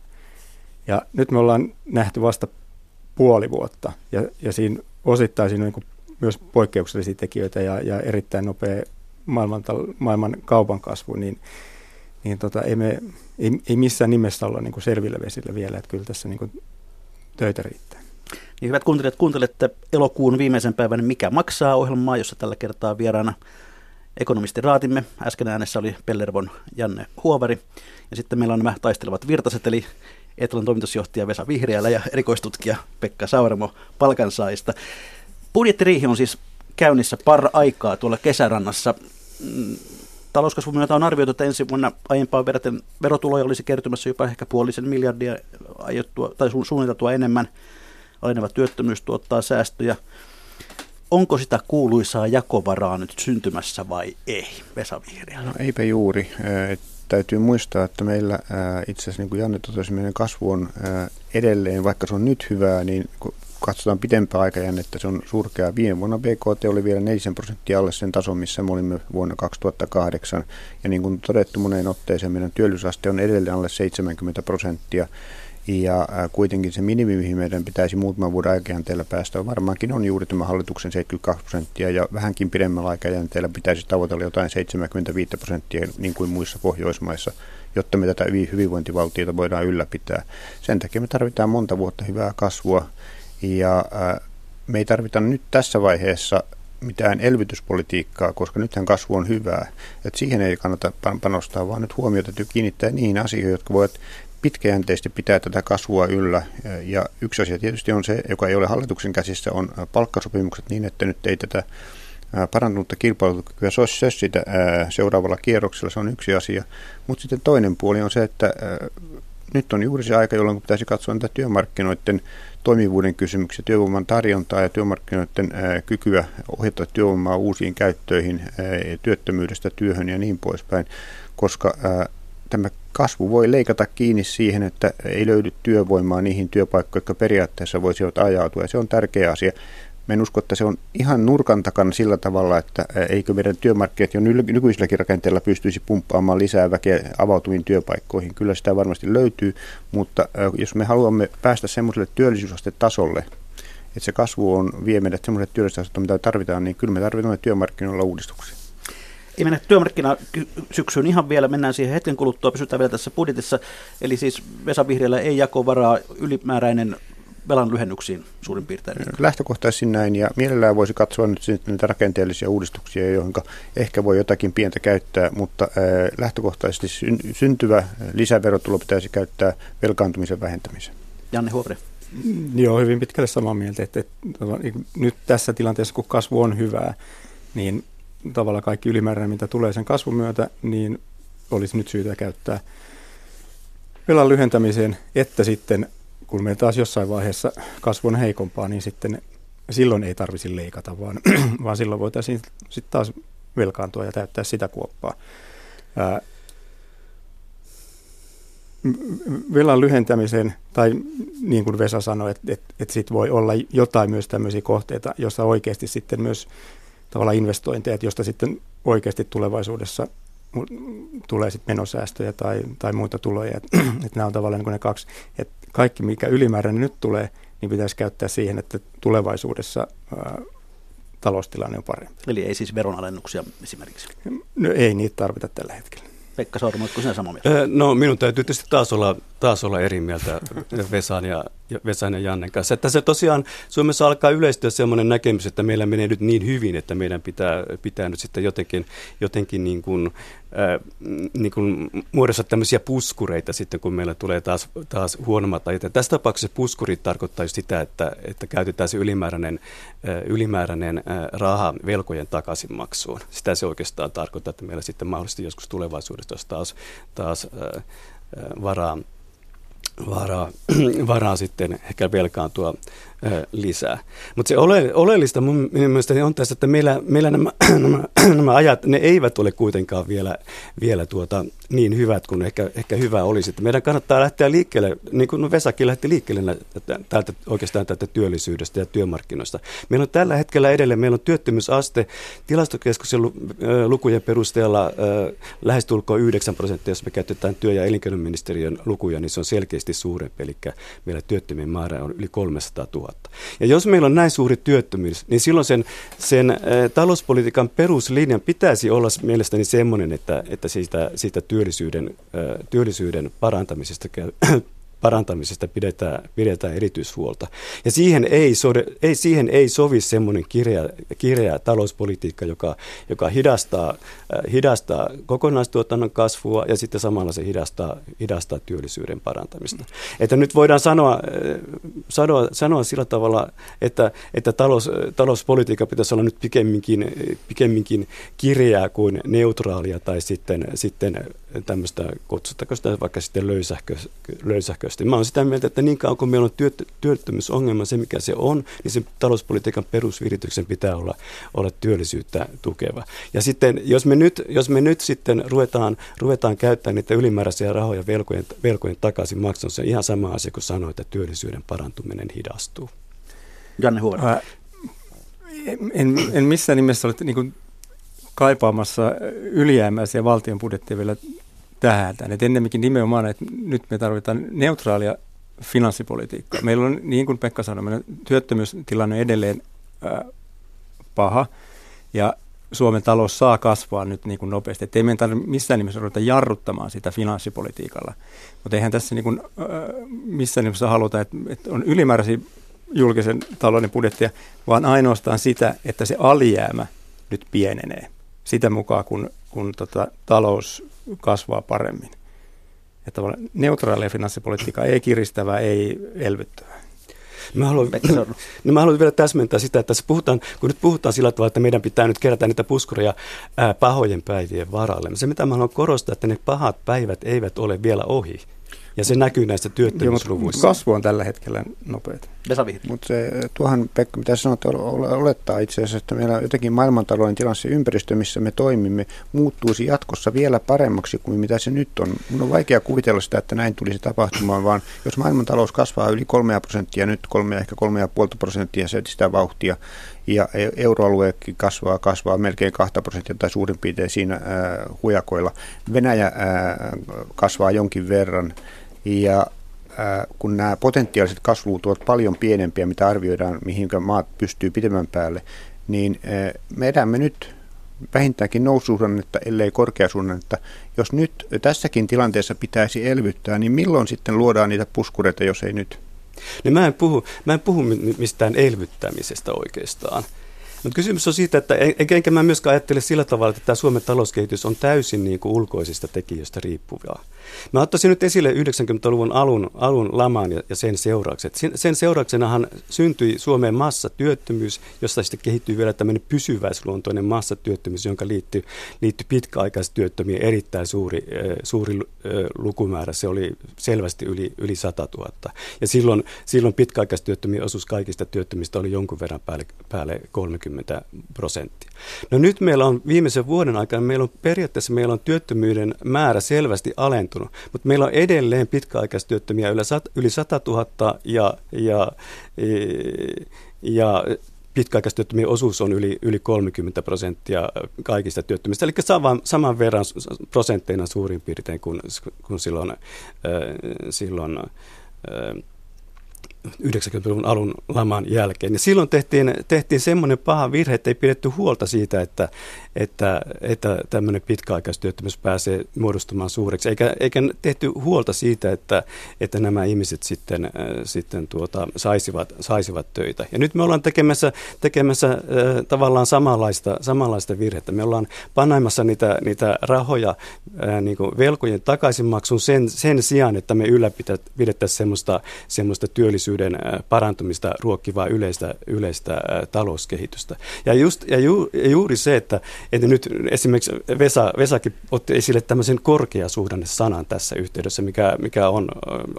Ja nyt me ollaan nähty vasta puoli vuotta, ja, ja siinä osittain siinä on niin myös poikkeuksellisia tekijöitä ja, ja erittäin nopea maailman, maailman kaupan kasvu, niin niin tota, ei, me, ei, ei missään nimessä olla niin kuin selvillä vesillä vielä, että kyllä tässä niin kuin töitä riittää. Niin hyvät kuuntelijat, kuuntelette elokuun viimeisen päivän Mikä maksaa ohjelmaa, jossa tällä kertaa vieraana ekonomisti Raatimme. Äsken äänessä oli Pellervon Janne Huovari. Ja sitten meillä on nämä taistelevat virtaset, eli Etlan toimitusjohtaja Vesa Vihriälä ja erikoistutkija Pekka Sauramo palkansaista. Budjettiriihi on siis käynnissä par aikaa tuolla kesärannassa. Talouskasvun myötä on arvioitu, että ensi vuonna aiempaan verraten verotuloja olisi kertymässä jopa ehkä puolisen miljardia aiottua, tai su- suunniteltua enemmän. Aleneva työttömyys tuottaa säästöjä. Onko sitä kuuluisaa jakovaraa nyt syntymässä vai ei, Vesa Vihreä? No eipä juuri. Täytyy muistaa, että meillä itse asiassa, niin kuin Janne totesi, meidän kasvu on edelleen, vaikka se on nyt hyvää, niin katsotaan pitempää aikajännettä, se on surkea. Viime vuonna BKT oli vielä 4 prosenttia alle sen tason, missä me olimme vuonna 2008. Ja niin kuin todettu moneen otteeseen, meidän työllisyysaste on edelleen alle 70 prosenttia. Ja kuitenkin se minimi, mihin meidän pitäisi muutaman vuoden aikajänteellä päästä, varmaankin on juuri tämä hallituksen 72 prosenttia, ja vähänkin pidemmällä aikajänteellä pitäisi tavoitella jotain 75 prosenttia, niin kuin muissa Pohjoismaissa, jotta me tätä hyvinvointivaltiota voidaan ylläpitää. Sen takia me tarvitaan monta vuotta hyvää kasvua, ja me ei tarvita nyt tässä vaiheessa mitään elvytyspolitiikkaa, koska nythän kasvu on hyvää. Et siihen ei kannata panostaa, vaan nyt huomiota täytyy kiinnittää niihin asioihin, jotka voivat pitkäjänteisesti pitää tätä kasvua yllä. Ja yksi asia tietysti on se, joka ei ole hallituksen käsissä, on palkkasopimukset niin, että nyt ei tätä parantunutta kilpailukykyä sössitä seuraavalla kierroksella, se on yksi asia. Mutta sitten toinen puoli on se, että nyt on juuri se aika, jolloin pitäisi katsoa näitä työmarkkinoiden toimivuuden kysymyksiä, työvoiman tarjontaa ja työmarkkinoiden kykyä ohjata työvoimaa uusiin käyttöihin, työttömyydestä työhön ja niin poispäin, koska tämä kasvu voi leikata kiinni siihen, että ei löydy työvoimaa niihin työpaikkoihin, jotka periaatteessa voisivat ajautua. Ja se on tärkeä asia. Mä en usko, että se on ihan nurkan takana sillä tavalla, että eikö meidän työmarkkinat jo nykyisilläkin rakenteilla pystyisi pumppaamaan lisää väkeä avautuviin työpaikkoihin. Kyllä sitä varmasti löytyy, mutta jos me haluamme päästä semmoiselle työllisyysastetasolle, että se kasvu on vie meidät semmoiselle työllisyysasteelle, mitä tarvitaan, niin kyllä me tarvitsemme työmarkkinoilla uudistuksia. Ei mennä työmarkkina syksyyn ihan vielä, mennään siihen hetken kuluttua, pysytään vielä tässä budjetissa. Eli siis Vesa Vihreällä ei jakovaraa ylimääräinen velan lyhennyksiin suurin piirtein? Lähtökohtaisesti näin, ja mielellään voisi katsoa nyt niitä rakenteellisia uudistuksia, joihin ehkä voi jotakin pientä käyttää, mutta lähtökohtaisesti syntyvä lisäverotulo pitäisi käyttää velkaantumisen vähentämiseen. Janne Huovre. Joo, hyvin pitkälle samaa mieltä, että, että nyt tässä tilanteessa, kun kasvu on hyvää, niin tavallaan kaikki ylimääräinen, mitä tulee sen kasvun myötä, niin olisi nyt syytä käyttää velan lyhentämiseen, että sitten kun me taas jossain vaiheessa kasvu on heikompaa, niin sitten silloin ei tarvisi leikata, vaan, vaan silloin voitaisiin sitten taas velkaantua ja täyttää sitä kuoppaa. Ää, velan lyhentämiseen, tai niin kuin Vesa sanoi, että, että, että sit voi olla jotain myös tämmöisiä kohteita, joissa oikeasti sitten myös tavallaan investointeja, josta sitten oikeasti tulevaisuudessa tulee sitten menosäästöjä tai, tai muita tuloja. Että, että nämä on tavallaan niin ne kaksi. Että kaikki, mikä ylimääräinen nyt tulee, niin pitäisi käyttää siihen, että tulevaisuudessa ää, taloustilanne on parempi. Eli ei siis veronalennuksia esimerkiksi? No ei niitä tarvita tällä hetkellä. Pekka Saurimo, oletko sinä samaa mieltä? No minun täytyy tietysti taas olla, taas olla eri mieltä Vesan ja, Vesan ja Jannen kanssa. Että se tosiaan Suomessa alkaa yleistyä sellainen näkemys, että meillä menee nyt niin hyvin, että meidän pitää, pitää nyt sitten jotenkin, jotenkin niin kuin, niin muodossa tämmöisiä puskureita sitten, kun meillä tulee taas, taas huonommat ajat. Ja tässä tapauksessa puskurit tarkoittaa sitä, että, että käytetään se ylimääräinen, ylimääräinen raha velkojen takaisinmaksuun. Sitä se oikeastaan tarkoittaa, että meillä sitten mahdollisesti joskus tulevaisuudessa taas, taas varaa, varaa, varaa sitten ehkä velkaantua lisää. Mutta se ole, oleellista mun mielestäni on tässä, että meillä, meillä nämä, nämä, nämä ajat, ne eivät ole kuitenkaan vielä, vielä tuota, niin hyvät kuin ehkä, ehkä hyvä olisi. Että meidän kannattaa lähteä liikkeelle, niin kuin Vesakin lähti liikkeelle täältä, oikeastaan täältä työllisyydestä ja työmarkkinoista. Meillä on tällä hetkellä edelleen, meillä on työttömyysaste tilastokeskuksen lukujen perusteella lähestulkoon 9 prosenttia, jos me käytetään työ- ja elinkeinoministeriön lukuja, niin se on selkeästi suurempi, eli meillä työttömien määrä on yli 300 000 vuotta. Ja jos meillä on näin suuri työttömyys, niin silloin sen, sen ä, talouspolitiikan peruslinjan pitäisi olla mielestäni semmoinen, että, että siitä, siitä työllisyyden, ä, työllisyyden parantamisesta parantamisesta pidetään, pidetään erityishuolta. Ja siihen ei, so, ei, siihen ei sovi semmoinen kireä, kireä talouspolitiikka, joka, joka hidastaa, äh, hidastaa kokonaistuotannon kasvua ja sitten samalla se hidastaa, hidastaa työllisyyden parantamista. Että nyt voidaan sanoa, äh, sanoa, sanoa sillä tavalla, että, että talous, talouspolitiikka pitäisi olla nyt pikemminkin, pikemminkin kireää kuin neutraalia tai sitten, sitten tämmöistä, kutsuttaako sitä vaikka sitten löysähkö, löysähköistä. Mä olen sitä mieltä, että niin kauan kuin meillä on työt, työttömyysongelma, se mikä se on, niin se talouspolitiikan perusvirityksen pitää olla, olla työllisyyttä tukeva. Ja sitten, jos me nyt, jos me nyt sitten ruvetaan, ruvetaan käyttämään niitä ylimääräisiä rahoja velkojen, velkojen takaisin maksun, se on ihan sama asia kuin sanoa, että työllisyyden parantuminen hidastuu. Janne Huora. En, en missään nimessä ole niin kuin kaipaamassa ylijäämäisiä valtion budjettia vielä tähän. Et ennemminkin nimenomaan, että nyt me tarvitaan neutraalia finanssipolitiikkaa. Meillä on, niin kuin Pekka sanoi, työttömyystilanne on edelleen ää, paha ja Suomen talous saa kasvaa nyt niin kuin nopeasti. Että ei meidän tarvitse missään nimessä ruveta jarruttamaan sitä finanssipolitiikalla. Mutta eihän tässä niin kuin, ää, missään nimessä haluta, että, että on ylimääräisiä julkisen talouden budjettia, vaan ainoastaan sitä, että se alijäämä nyt pienenee sitä mukaan, kun, kun tota, talous kasvaa paremmin. Että neutraalia finanssipolitiikkaa ei kiristävää, ei elvyttävää. Mä haluan, no mä haluan vielä täsmentää sitä, että tässä puhutaan, kun nyt puhutaan sillä tavalla, että meidän pitää nyt kerätä niitä puskureja ää, pahojen päivien varalle. Se, mitä mä haluan korostaa, että ne pahat päivät eivät ole vielä ohi. Ja se näkyy näistä työttömyysluvuissa. kasvu on tällä hetkellä nopeaa. Mutta tuohan, Pekka, mitä sanoit, olettaa itse asiassa, että meillä jotenkin maailmantalouden tilanne ympäristö, missä me toimimme, muuttuisi jatkossa vielä paremmaksi kuin mitä se nyt on. Mun on vaikea kuvitella sitä, että näin tulisi tapahtumaan, vaan jos maailmantalous kasvaa yli 3 prosenttia, nyt 3, ehkä 3,5 prosenttia se sitä vauhtia, ja e- euroalueekin kasvaa, kasvaa melkein 2 prosenttia tai suurin piirtein siinä ää, hujakoilla. Venäjä ää, kasvaa jonkin verran, ja kun nämä potentiaaliset kasvuluvut ovat paljon pienempiä, mitä arvioidaan, mihin maat pystyy pidemmän päälle, niin me elämme nyt vähintäänkin noususuhdannetta, ellei korkeasuhdannetta. Jos nyt tässäkin tilanteessa pitäisi elvyttää, niin milloin sitten luodaan niitä puskureita, jos ei nyt? Niin mä, en puhu, mä en puhu mistään elvyttämisestä oikeastaan. Mutta kysymys on siitä, että enkä, enkä mä myöskään ajattele sillä tavalla, että tämä Suomen talouskehitys on täysin niin kuin ulkoisista tekijöistä riippuvaa. Mä ottaisin nyt esille 90-luvun alun, alun laman ja, ja sen seuraukset. Sen, sen seurauksenahan syntyi Suomeen massatyöttömyys, josta sitten kehittyi vielä tämmöinen pysyväisluontoinen massatyöttömyys, jonka liittyy, liittyy pitkäaikaistyöttömiä erittäin suuri, suuri lukumäärä. Se oli selvästi yli, yli 100 000. Ja silloin, silloin pitkäaikaistyöttömien osuus kaikista työttömistä oli jonkun verran päälle, päälle 30 prosenttia. No nyt meillä on viimeisen vuoden aikana, meillä on periaatteessa meillä on työttömyyden määrä selvästi alentunut, mutta meillä on edelleen pitkäaikaistyöttömiä yli 100 000 ja, ja, ja pitkäaikaistyöttömien osuus on yli, yli 30 prosenttia kaikista työttömistä, eli saman, saman verran prosentteina suurin piirtein kuin, kuin silloin, silloin äh, 90-luvun alun laman jälkeen. Ja silloin tehtiin, tehtiin semmoinen paha virhe, että ei pidetty huolta siitä, että, että, että tämmöinen pitkäaikaistyöttömyys pääsee muodostumaan suureksi, eikä, eikä tehty huolta siitä, että, että nämä ihmiset sitten, äh, sitten tuota, saisivat, saisivat töitä. Ja nyt me ollaan tekemässä, tekemässä äh, tavallaan samanlaista, samanlaista virhettä. Me ollaan panaimassa niitä, niitä rahoja äh, niin kuin velkojen takaisinmaksun sen, sen sijaan, että me ylläpidettäisiin semmoista, semmoista työllisyyden parantumista ruokkivaa yleistä, yleistä talouskehitystä. Ja, just, ja, ju, ja juuri se, että että nyt esimerkiksi Vesa, Vesakin otti esille tämmöisen korkeasuhdanne-sanan tässä yhteydessä, mikä, mikä on,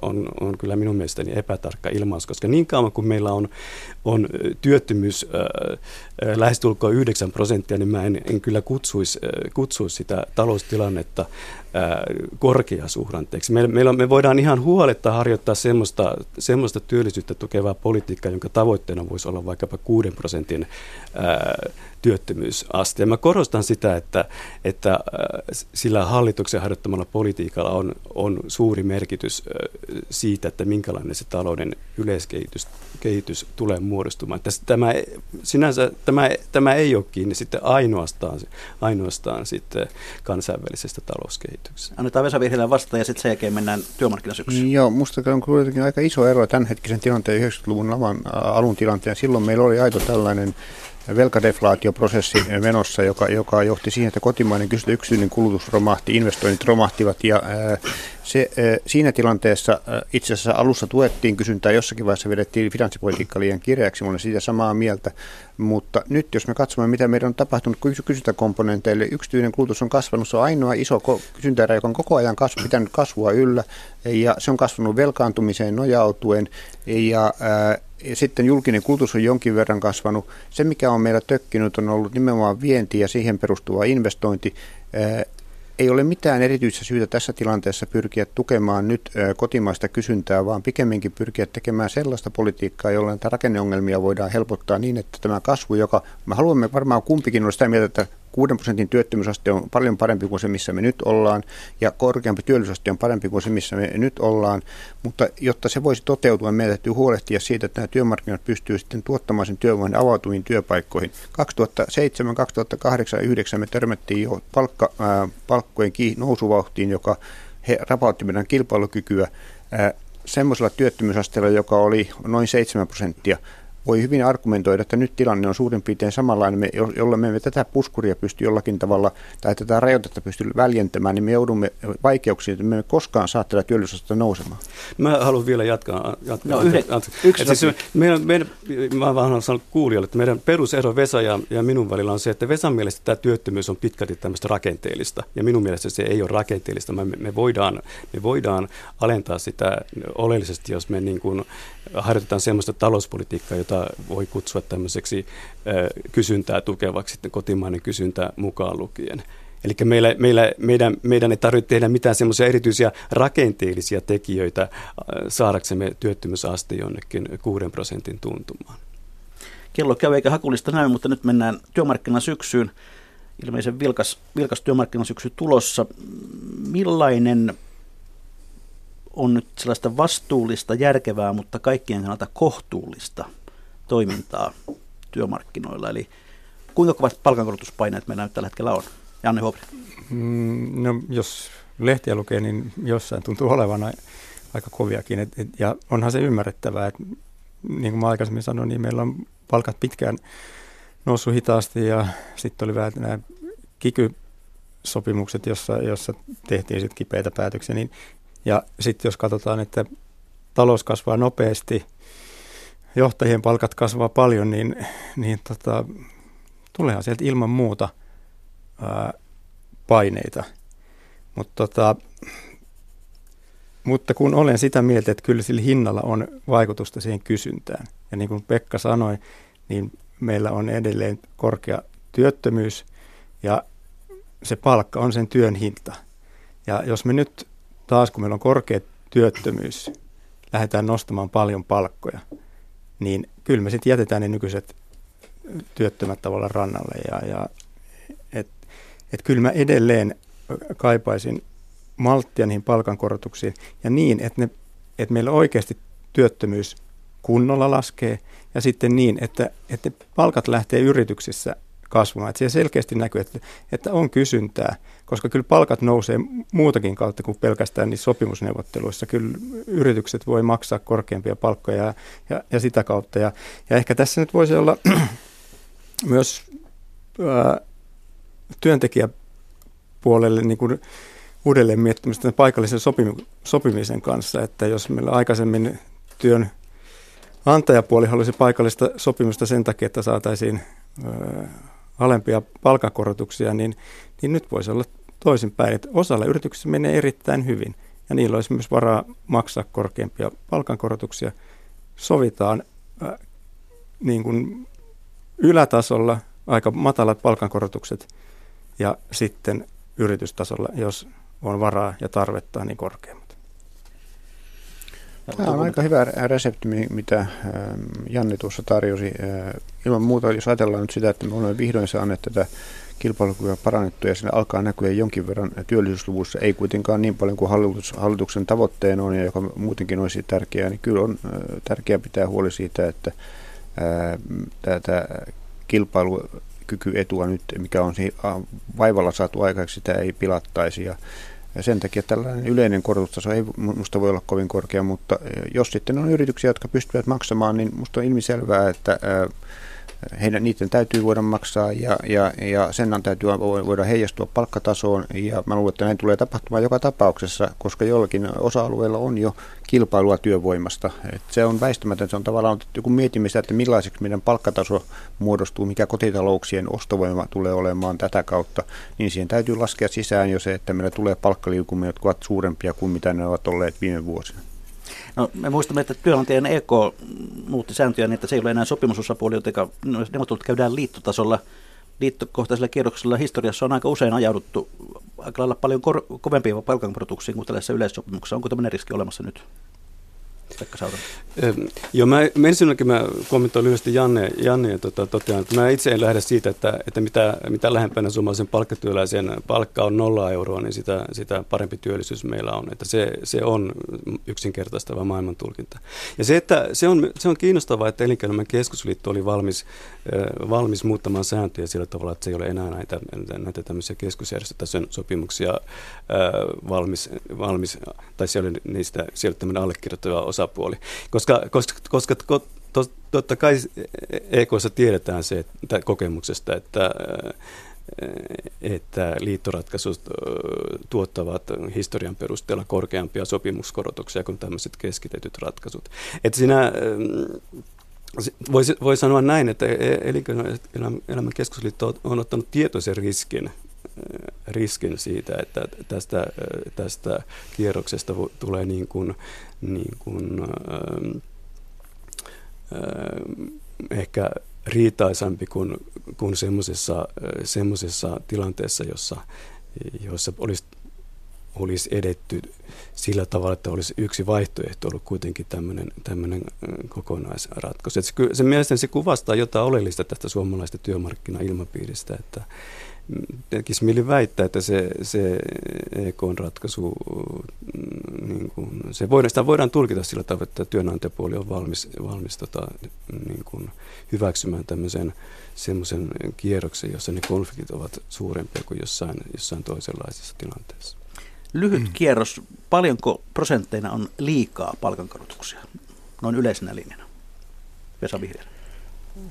on, on kyllä minun mielestäni epätarkka ilmaus, koska niin kauan kuin meillä on, on työttömyys äh, lähestulkoon 9 prosenttia, niin mä en, en kyllä kutsuisi, kutsuisi sitä taloustilannetta korkeasuhdanteeksi. Me, meillä, me voidaan ihan huoletta harjoittaa semmoista, semmoista työllisyyttä tukevaa politiikkaa, jonka tavoitteena voisi olla vaikkapa 6 prosentin ää, työttömyysaste. Ja mä korostan sitä, että, että sillä hallituksen harjoittamalla politiikalla on, on suuri merkitys siitä, että minkälainen se talouden yleiskehitys kehitys tulee muodostumaan. Tämä, sinänsä tämä, tämä ei ole kiinni sitten ainoastaan, ainoastaan sitten kansainvälisestä talouskehityksestä. Annetaan Vesa Virhilän vastaan ja sitten sen jälkeen mennään työmarkkinasyksyyn. Joo, musta on kuitenkin aika iso ero tämänhetkisen tilanteen 90-luvun laman alun tilanteen. Silloin meillä oli aito tällainen velkadeflaatioprosessi menossa, joka, joka johti siihen, että kotimainen kysyntä yksityinen kulutus romahti, investoinnit romahtivat ja ää, se, siinä tilanteessa itse asiassa alussa tuettiin kysyntää, jossakin vaiheessa vedettiin finanssipolitiikka liian kireäksi, olen siitä samaa mieltä, mutta nyt jos me katsomme, mitä meidän on tapahtunut kysyntäkomponenteille, yksityinen kulutus on kasvanut, se on ainoa iso kysyntäerä, joka on koko ajan kasvu, pitänyt kasvua yllä ja se on kasvanut velkaantumiseen nojautuen ja ää, sitten julkinen kulutus on jonkin verran kasvanut. Se, mikä on meillä tökkinyt, on ollut nimenomaan vienti ja siihen perustuva investointi. Ei ole mitään erityistä syytä tässä tilanteessa pyrkiä tukemaan nyt kotimaista kysyntää, vaan pikemminkin pyrkiä tekemään sellaista politiikkaa, jolla näitä rakenneongelmia voidaan helpottaa niin, että tämä kasvu, joka me haluamme varmaan kumpikin olla sitä mieltä, että 6 prosentin työttömyysaste on paljon parempi kuin se, missä me nyt ollaan, ja korkeampi työllisyysaste on parempi kuin se, missä me nyt ollaan. Mutta jotta se voisi toteutua, meidän täytyy huolehtia siitä, että nämä työmarkkinat pystyy sitten tuottamaan sen työvoiman avautuviin työpaikkoihin. 2007, 2008 ja 2009 me törmättiin jo palkka, ää, palkkojen nousuvauhtiin, joka he rapautti meidän kilpailukykyä ää, semmoisella työttömyysasteella, joka oli noin 7 prosenttia voi hyvin argumentoida, että nyt tilanne on suurin piirtein samanlainen, me, jolla me emme tätä puskuria pysty jollakin tavalla, tai tätä rajoitetta pysty väljentämään, niin me joudumme vaikeuksiin, että me emme koskaan saa tätä työllisyysastetta nousemaan. Mä haluan vielä jatkaa. jatkaa no, yhden, yksi siis meidän, meidän, mä vaan haluan sanoa kuulijoille, että meidän perusero Vesa ja, ja minun välillä on se, että Vesan mielestä tämä työttömyys on pitkälti tämmöistä rakenteellista, ja minun mielestä se ei ole rakenteellista. Me, me, voidaan, me voidaan alentaa sitä oleellisesti, jos me niin kuin harjoitetaan sellaista talouspolitiikkaa, jota voi kutsua tämmöiseksi kysyntää tukevaksi, kotimainen kysyntä mukaan lukien. Eli meillä, meillä, meidän, meidän ei tarvitse tehdä mitään semmoisia erityisiä rakenteellisia tekijöitä saadaksemme työttömyysaste jonnekin 6 prosentin tuntumaan. Kello käy eikä hakulista näy, mutta nyt mennään työmarkkinasyksyyn. Ilmeisen vilkas, vilkas työmarkkinasyksy tulossa. Millainen on nyt sellaista vastuullista, järkevää, mutta kaikkien kannalta kohtuullista toimintaa työmarkkinoilla. Eli kuinka kovat palkankorotuspaineet meillä nyt tällä hetkellä on? Janne Huopri. Mm, no, jos lehtiä lukee, niin jossain tuntuu olevan aika koviakin. Et, et, ja onhan se ymmärrettävää, että niin kuin mä aikaisemmin sanoin, niin meillä on palkat pitkään noussut hitaasti ja sitten oli vähän nämä kiky-sopimukset, jossa, jossa tehtiin sitten kipeitä päätöksiä, niin ja sitten jos katsotaan, että talous kasvaa nopeasti, johtajien palkat kasvaa paljon, niin, niin tota, tuleehan sieltä ilman muuta ää, paineita. Mut tota, mutta kun olen sitä mieltä, että kyllä sillä hinnalla on vaikutusta siihen kysyntään. Ja niin kuin Pekka sanoi, niin meillä on edelleen korkea työttömyys ja se palkka on sen työn hinta. Ja jos me nyt taas kun meillä on korkea työttömyys, lähdetään nostamaan paljon palkkoja, niin kyllä me sitten jätetään ne nykyiset työttömät tavalla rannalle. Ja, ja et, et kyllä mä edelleen kaipaisin malttia niihin palkankorotuksiin ja niin, että, ne, että meillä oikeasti työttömyys kunnolla laskee ja sitten niin, että, että palkat lähtee yrityksissä kasvamaan. Että siellä selkeästi näkyy, että, että on kysyntää, koska kyllä palkat nousee muutakin kautta kuin pelkästään niissä sopimusneuvotteluissa. Kyllä yritykset voi maksaa korkeampia palkkoja ja, ja, ja sitä kautta. Ja, ja ehkä tässä nyt voisi olla myös ää, työntekijäpuolelle niin kuin uudelleen miettimistä paikallisen sopimisen kanssa, että jos meillä aikaisemmin työn antajapuoli halusi paikallista sopimusta sen takia, että saataisiin alempia palkankorotuksia, niin, niin nyt voisi olla toisinpäin, että osalla yrityksistä menee erittäin hyvin ja niillä olisi myös varaa maksaa korkeampia palkankorotuksia. Sovitaan äh, niin kuin ylätasolla aika matalat palkankorotukset ja sitten yritystasolla, jos on varaa ja tarvetta, niin korkeammat. Tämä on aika hyvä resepti, mitä ähm, Janne tuossa tarjosi. Äh, ilman muuta, jos ajatellaan nyt sitä, että me olemme vihdoin saaneet tätä kilpailukykyä parannettua ja sinne alkaa näkyä jonkin verran työllisyysluvussa, ei kuitenkaan niin paljon kuin hallitus, hallituksen tavoitteen on ja joka muutenkin olisi tärkeää, niin kyllä on äh, tärkeää pitää huoli siitä, että äh, tätä kilpailukykyetua nyt, mikä on vaivalla saatu aikaiseksi, sitä ei pilattaisi ja ja sen takia tällainen yleinen korotustaso ei minusta voi olla kovin korkea, mutta eh, jos sitten on yrityksiä, jotka pystyvät maksamaan, niin minusta on ilmiselvää, että eh, heidän, niiden täytyy voida maksaa ja, ja, ja sen täytyy voida heijastua palkkatasoon ja mä luulen, että näin tulee tapahtumaan joka tapauksessa, koska jollakin osa-alueella on jo kilpailua työvoimasta. Et se on väistämätön, se on tavallaan, kun mietimme sitä, että millaiseksi meidän palkkataso muodostuu, mikä kotitalouksien ostovoima tulee olemaan tätä kautta, niin siihen täytyy laskea sisään jo se, että meillä tulee palkkaliukumia, jotka ovat suurempia kuin mitä ne ovat olleet viime vuosina. No, me muistamme, että työnantajan EK muutti sääntöjä niin, että se ei ole enää sopimusosapuoli, joten neuvottelut käydään liittotasolla. Liittokohtaisella kierroksella historiassa on aika usein ajauduttu aika lailla paljon kor- kovempia palkankorotuksiin kuin tällaisessa yleissopimuksessa. Onko tämmöinen riski olemassa nyt? Pekka Sauron. Joo, mä, ensinnäkin mä kommentoin lyhyesti Janne, Janne ja tota, totean, että mä itse en lähde siitä, että, että mitä, mitä lähempänä suomalaisen palkkatyöläisen palkka on nolla euroa, niin sitä, sitä parempi työllisyys meillä on. Että se, se on yksinkertaistava maailmantulkinta. Ja se, että se on, se on kiinnostavaa, että Elinkeinoelämän keskusliitto oli valmis, valmis muuttamaan sääntöjä sillä tavalla, että se ei ole enää näitä, näitä tämmöisiä keskusjärjestötason sopimuksia valmis, valmis, tai se oli niistä, se oli tämmöinen allekirjoittava osa osapuoli. Koska, koska, koska totta kai EKssa tiedetään se että, kokemuksesta, että että liittoratkaisut tuottavat historian perusteella korkeampia sopimuskorotuksia kuin tämmöiset keskitetyt ratkaisut. Että siinä voi, voi sanoa näin, että e-, elinkeinoelämän keskusliitto on ottanut tietoisen riskin riskin siitä, että tästä, tästä kierroksesta tulee niin kuin, niin kuin, äh, äh, ehkä riitaisampi kuin, kuin semmoisessa, semmoisessa tilanteessa, jossa, jossa olisi, olisi edetty sillä tavalla, että olisi yksi vaihtoehto ollut kuitenkin tämmöinen, tämmöinen kokonaisratkaisu. se, se mielestäni se kuvastaa jotain oleellista tästä suomalaista työmarkkinailmapiiristä, että, tekisi mieli väittää, että se, se EK-ratkaisu, mm, niin kuin, se voidaan, sitä voidaan tulkita sillä tavalla, että työnantajapuoli on valmis, valmis tota, niin kuin hyväksymään tämmöisen semmoisen kierroksen, jossa ne konfliktit ovat suurempia kuin jossain, jossain toisenlaisessa tilanteessa. Lyhyt kierros, paljonko prosentteina on liikaa palkankorotuksia, noin yleisenä linjana? Vesa Vihreä.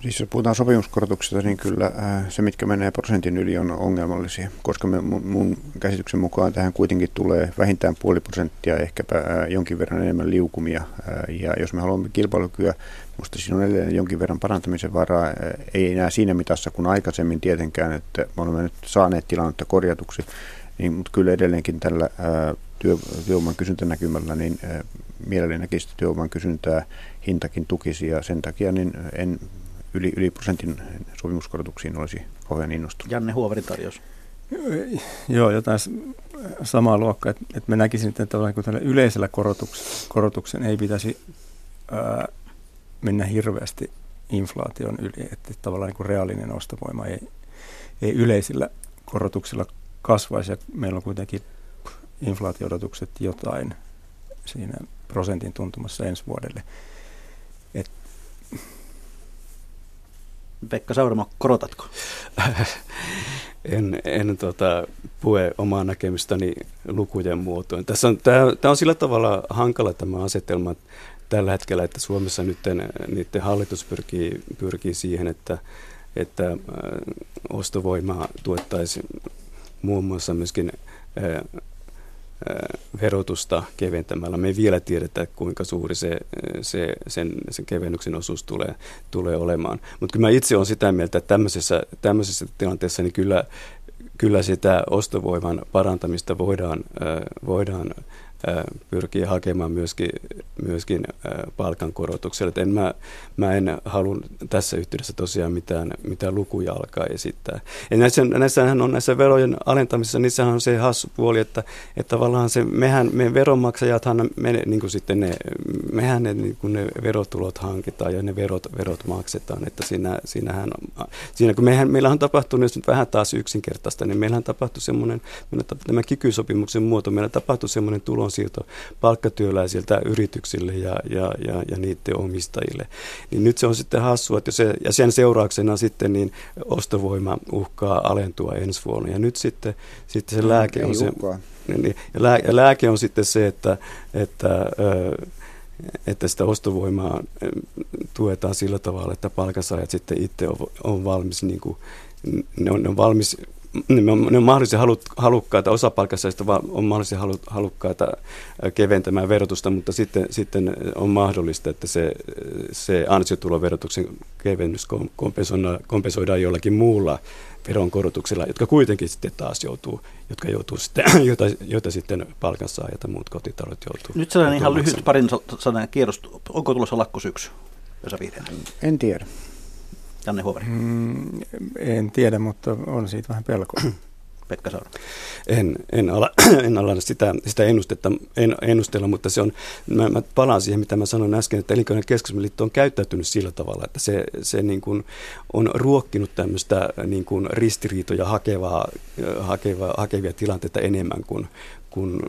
Siis jos puhutaan sopimuskorotuksista, niin kyllä äh, se, mitkä menee prosentin yli, on ongelmallisia, koska me, mun, käsityksen mukaan tähän kuitenkin tulee vähintään puoli prosenttia, ehkäpä äh, jonkin verran enemmän liukumia. Äh, ja jos me haluamme kilpailukykyä, minusta siinä on edelleen jonkin verran parantamisen varaa. Ei enää siinä mitassa kuin aikaisemmin tietenkään, että me olemme nyt saaneet tilannetta korjatuksi, niin, mutta kyllä edelleenkin tällä työ, työvoiman kysyntänäkymällä, niin mielelläni näkisi työvoiman kysyntää hintakin tukisi ja sen takia niin en yli, yli prosentin sopimuskorotuksiin olisi kauhean innostunut. Janne Huoverin tarjous. Joo, jotain samaa luokkaa, että, että me näkisin, että tällä yleisellä korotuks, korotuksen ei pitäisi ää, mennä hirveästi inflaation yli, että tavallaan niin kuin reaalinen ostovoima ei, ei yleisillä korotuksilla kasvaisi ja meillä on kuitenkin inflaatio-odotukset jotain siinä prosentin tuntumassa ensi vuodelle. Pekka Sauramo, korotatko? en, en tota, pue omaa näkemystäni lukujen muotoon. Tässä on, tämä, tämä on sillä tavalla hankala tämä asetelma tällä hetkellä, että Suomessa nyt niiden hallitus pyrkii, pyrkii siihen, että, että ostovoimaa tuettaisiin muun muassa myöskin verotusta keventämällä. Me ei vielä tiedetä, kuinka suuri se, se, sen, sen kevennyksen osuus tulee, tulee olemaan. Mutta kyllä mä itse olen sitä mieltä, että tämmöisessä, tämmöisessä tilanteessa niin kyllä, kyllä sitä ostovoiman parantamista voidaan, voidaan pyrkii hakemaan myöskin, myöskin palkankorotukselle. En mä, mä en halua tässä yhteydessä tosiaan mitään, mitään lukuja alkaa esittää. Ja näissä, näissähän on näissä verojen alentamisessa, niissähän on se hassu puoli, että, että tavallaan se, mehän, me veronmaksajathan, me, niin kuin sitten ne, mehän ne, niin kuin ne verotulot hankitaan ja ne verot, verot maksetaan, että siinä, siinähän, siinä kun mehän, meillä on tapahtunut, jos nyt vähän taas yksinkertaista, niin meillähän tapahtui semmoinen, tämä kikysopimuksen muoto, meillä tapahtui semmoinen tulon tulonsiirto palkkatyöläisiltä yrityksille ja, ja, ja, ja niiden omistajille. Niin nyt se on sitten hassua, että se, ja sen seurauksena sitten niin ostovoima uhkaa alentua ensi vuonna. Ja nyt sitten, sitten se lääke on se, niin, ja, lää, ja lääke on sitten se, että, että että sitä ostovoimaa tuetaan sillä tavalla, että palkansaajat sitten itse on, on valmis, niin kuin, ne, on, ne on valmis ne on, ne on mahdollisesti halu, halukkaita, osa palkansaajista on mahdollisesti halu, halukkaita keventämään verotusta, mutta sitten, sitten on mahdollista, että se, se ansiotuloverotuksen kevennys kompensoidaan, kompensoidaan jollakin muulla veronkorotuksella, jotka kuitenkin sitten taas joutuu, jotka joutuu sitten, joita, joita sitten palkansaajat ja muut kotitaloudet joutuu. Nyt sellainen ihan lyhyt parin sanan kierros. Onko tulossa lakkosyksy, Vesa En tiedä. Janne Huoveri? Mm, en tiedä, mutta on siitä vähän pelkoa. Pekka Saura. En, en, ala, en ala sitä, sitä ennustetta, en, ennustella, mutta se on, mä, mä palaan siihen, mitä mä sanoin äsken, että elinkeinojen keskusliitto on käyttäytynyt sillä tavalla, että se, se niin kuin on ruokkinut tämmöistä niin kuin ristiriitoja hakevaa, hakevaa, hakevia tilanteita enemmän kuin, kuin,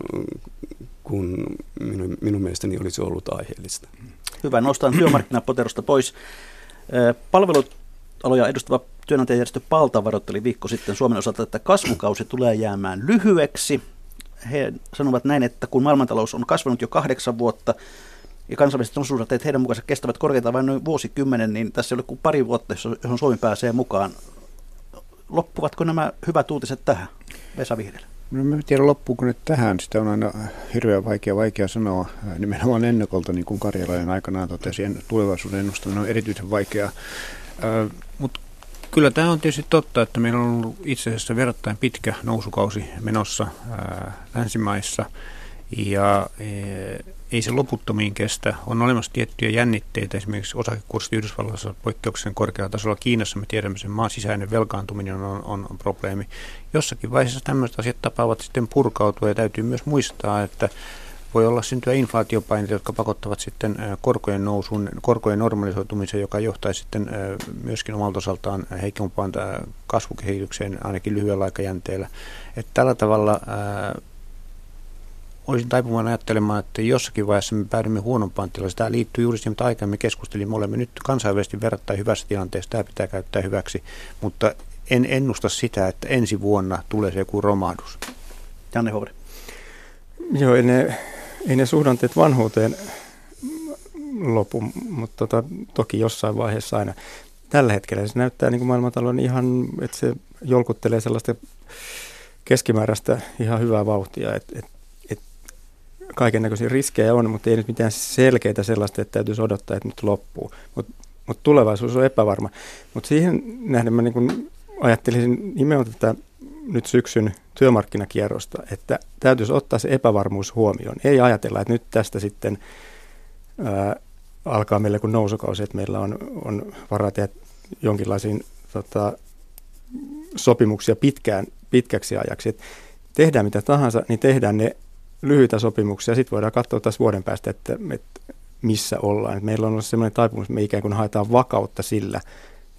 kuin minun, minun mielestäni olisi ollut aiheellista. Hyvä, nostan työmarkkinapoterosta pois. Palvelut aloja edustava työnantajajärjestö Palta varoitteli viikko sitten Suomen osalta, että kasvukausi tulee jäämään lyhyeksi. He sanovat näin, että kun maailmantalous on kasvanut jo kahdeksan vuotta ja kansainväliset osuusrateet heidän mukaansa kestävät korkeintaan vain noin vuosikymmenen, niin tässä ei ole kuin pari vuotta, johon Suomi pääsee mukaan. Loppuvatko nämä hyvät uutiset tähän, Vesa Vihreällä? No en tiedä loppuuko nyt tähän. Sitä on aina hirveän vaikea, vaikea sanoa. Nimenomaan ennakolta, niin kuin Karjalainen aikanaan totesi, tulevaisuuden ennustaminen on erityisen vaikeaa. Mutta kyllä tämä on tietysti totta, että meillä on ollut itse asiassa verrattain pitkä nousukausi menossa ää, länsimaissa. Ja e, ei se loputtomiin kestä. On olemassa tiettyjä jännitteitä, esimerkiksi osakekurssi Yhdysvalloissa poikkeuksellisen korkealla tasolla. Kiinassa me tiedämme, sen maan sisäinen velkaantuminen on, on, on probleemi. Jossakin vaiheessa tämmöiset asiat tapaavat sitten purkautua ja täytyy myös muistaa, että voi olla syntyä inflaatiopaineita, jotka pakottavat sitten korkojen nousuun, korkojen normalisoitumiseen, joka johtaisi sitten myöskin omalta osaltaan heikompaan kasvukehitykseen ainakin lyhyellä aikajänteellä. Että tällä tavalla olisin taipumaan ajattelemaan, että jossakin vaiheessa me päädymme huonompaan tilaan. Tämä liittyy juuri siihen, mitä aikaisemmin keskustelimme. Olemme nyt kansainvälisesti verrattain hyvässä tilanteessa. Tämä pitää käyttää hyväksi, mutta en ennusta sitä, että ensi vuonna tulee se joku romahdus. Janne Hovri. Joo, ei ne, ei ne suhdanteet vanhuuteen lopu, mutta tota, toki jossain vaiheessa aina. Tällä hetkellä se näyttää niin kuin maailmantalouden ihan, että se jolkuttelee sellaista keskimääräistä ihan hyvää vauhtia. Et, et kaiken näköisiä riskejä on, mutta ei nyt mitään selkeitä sellaista, että täytyisi odottaa, että nyt loppuu. Mutta mut tulevaisuus on epävarma. Mutta siihen nähden mä niin ajattelisin nimenomaan tätä nyt syksyn työmarkkinakierrosta, että täytyisi ottaa se epävarmuus huomioon. Ei ajatella, että nyt tästä sitten ää, alkaa meillä kun nousukausi, että meillä on, on varaa tehdä jonkinlaisiin tota, sopimuksia pitkään, pitkäksi ajaksi. Et tehdään mitä tahansa, niin tehdään ne lyhyitä sopimuksia. Sitten voidaan katsoa taas vuoden päästä, että, että missä ollaan. Että meillä on ollut sellainen taipumus, että me ikään kuin haetaan vakautta sillä,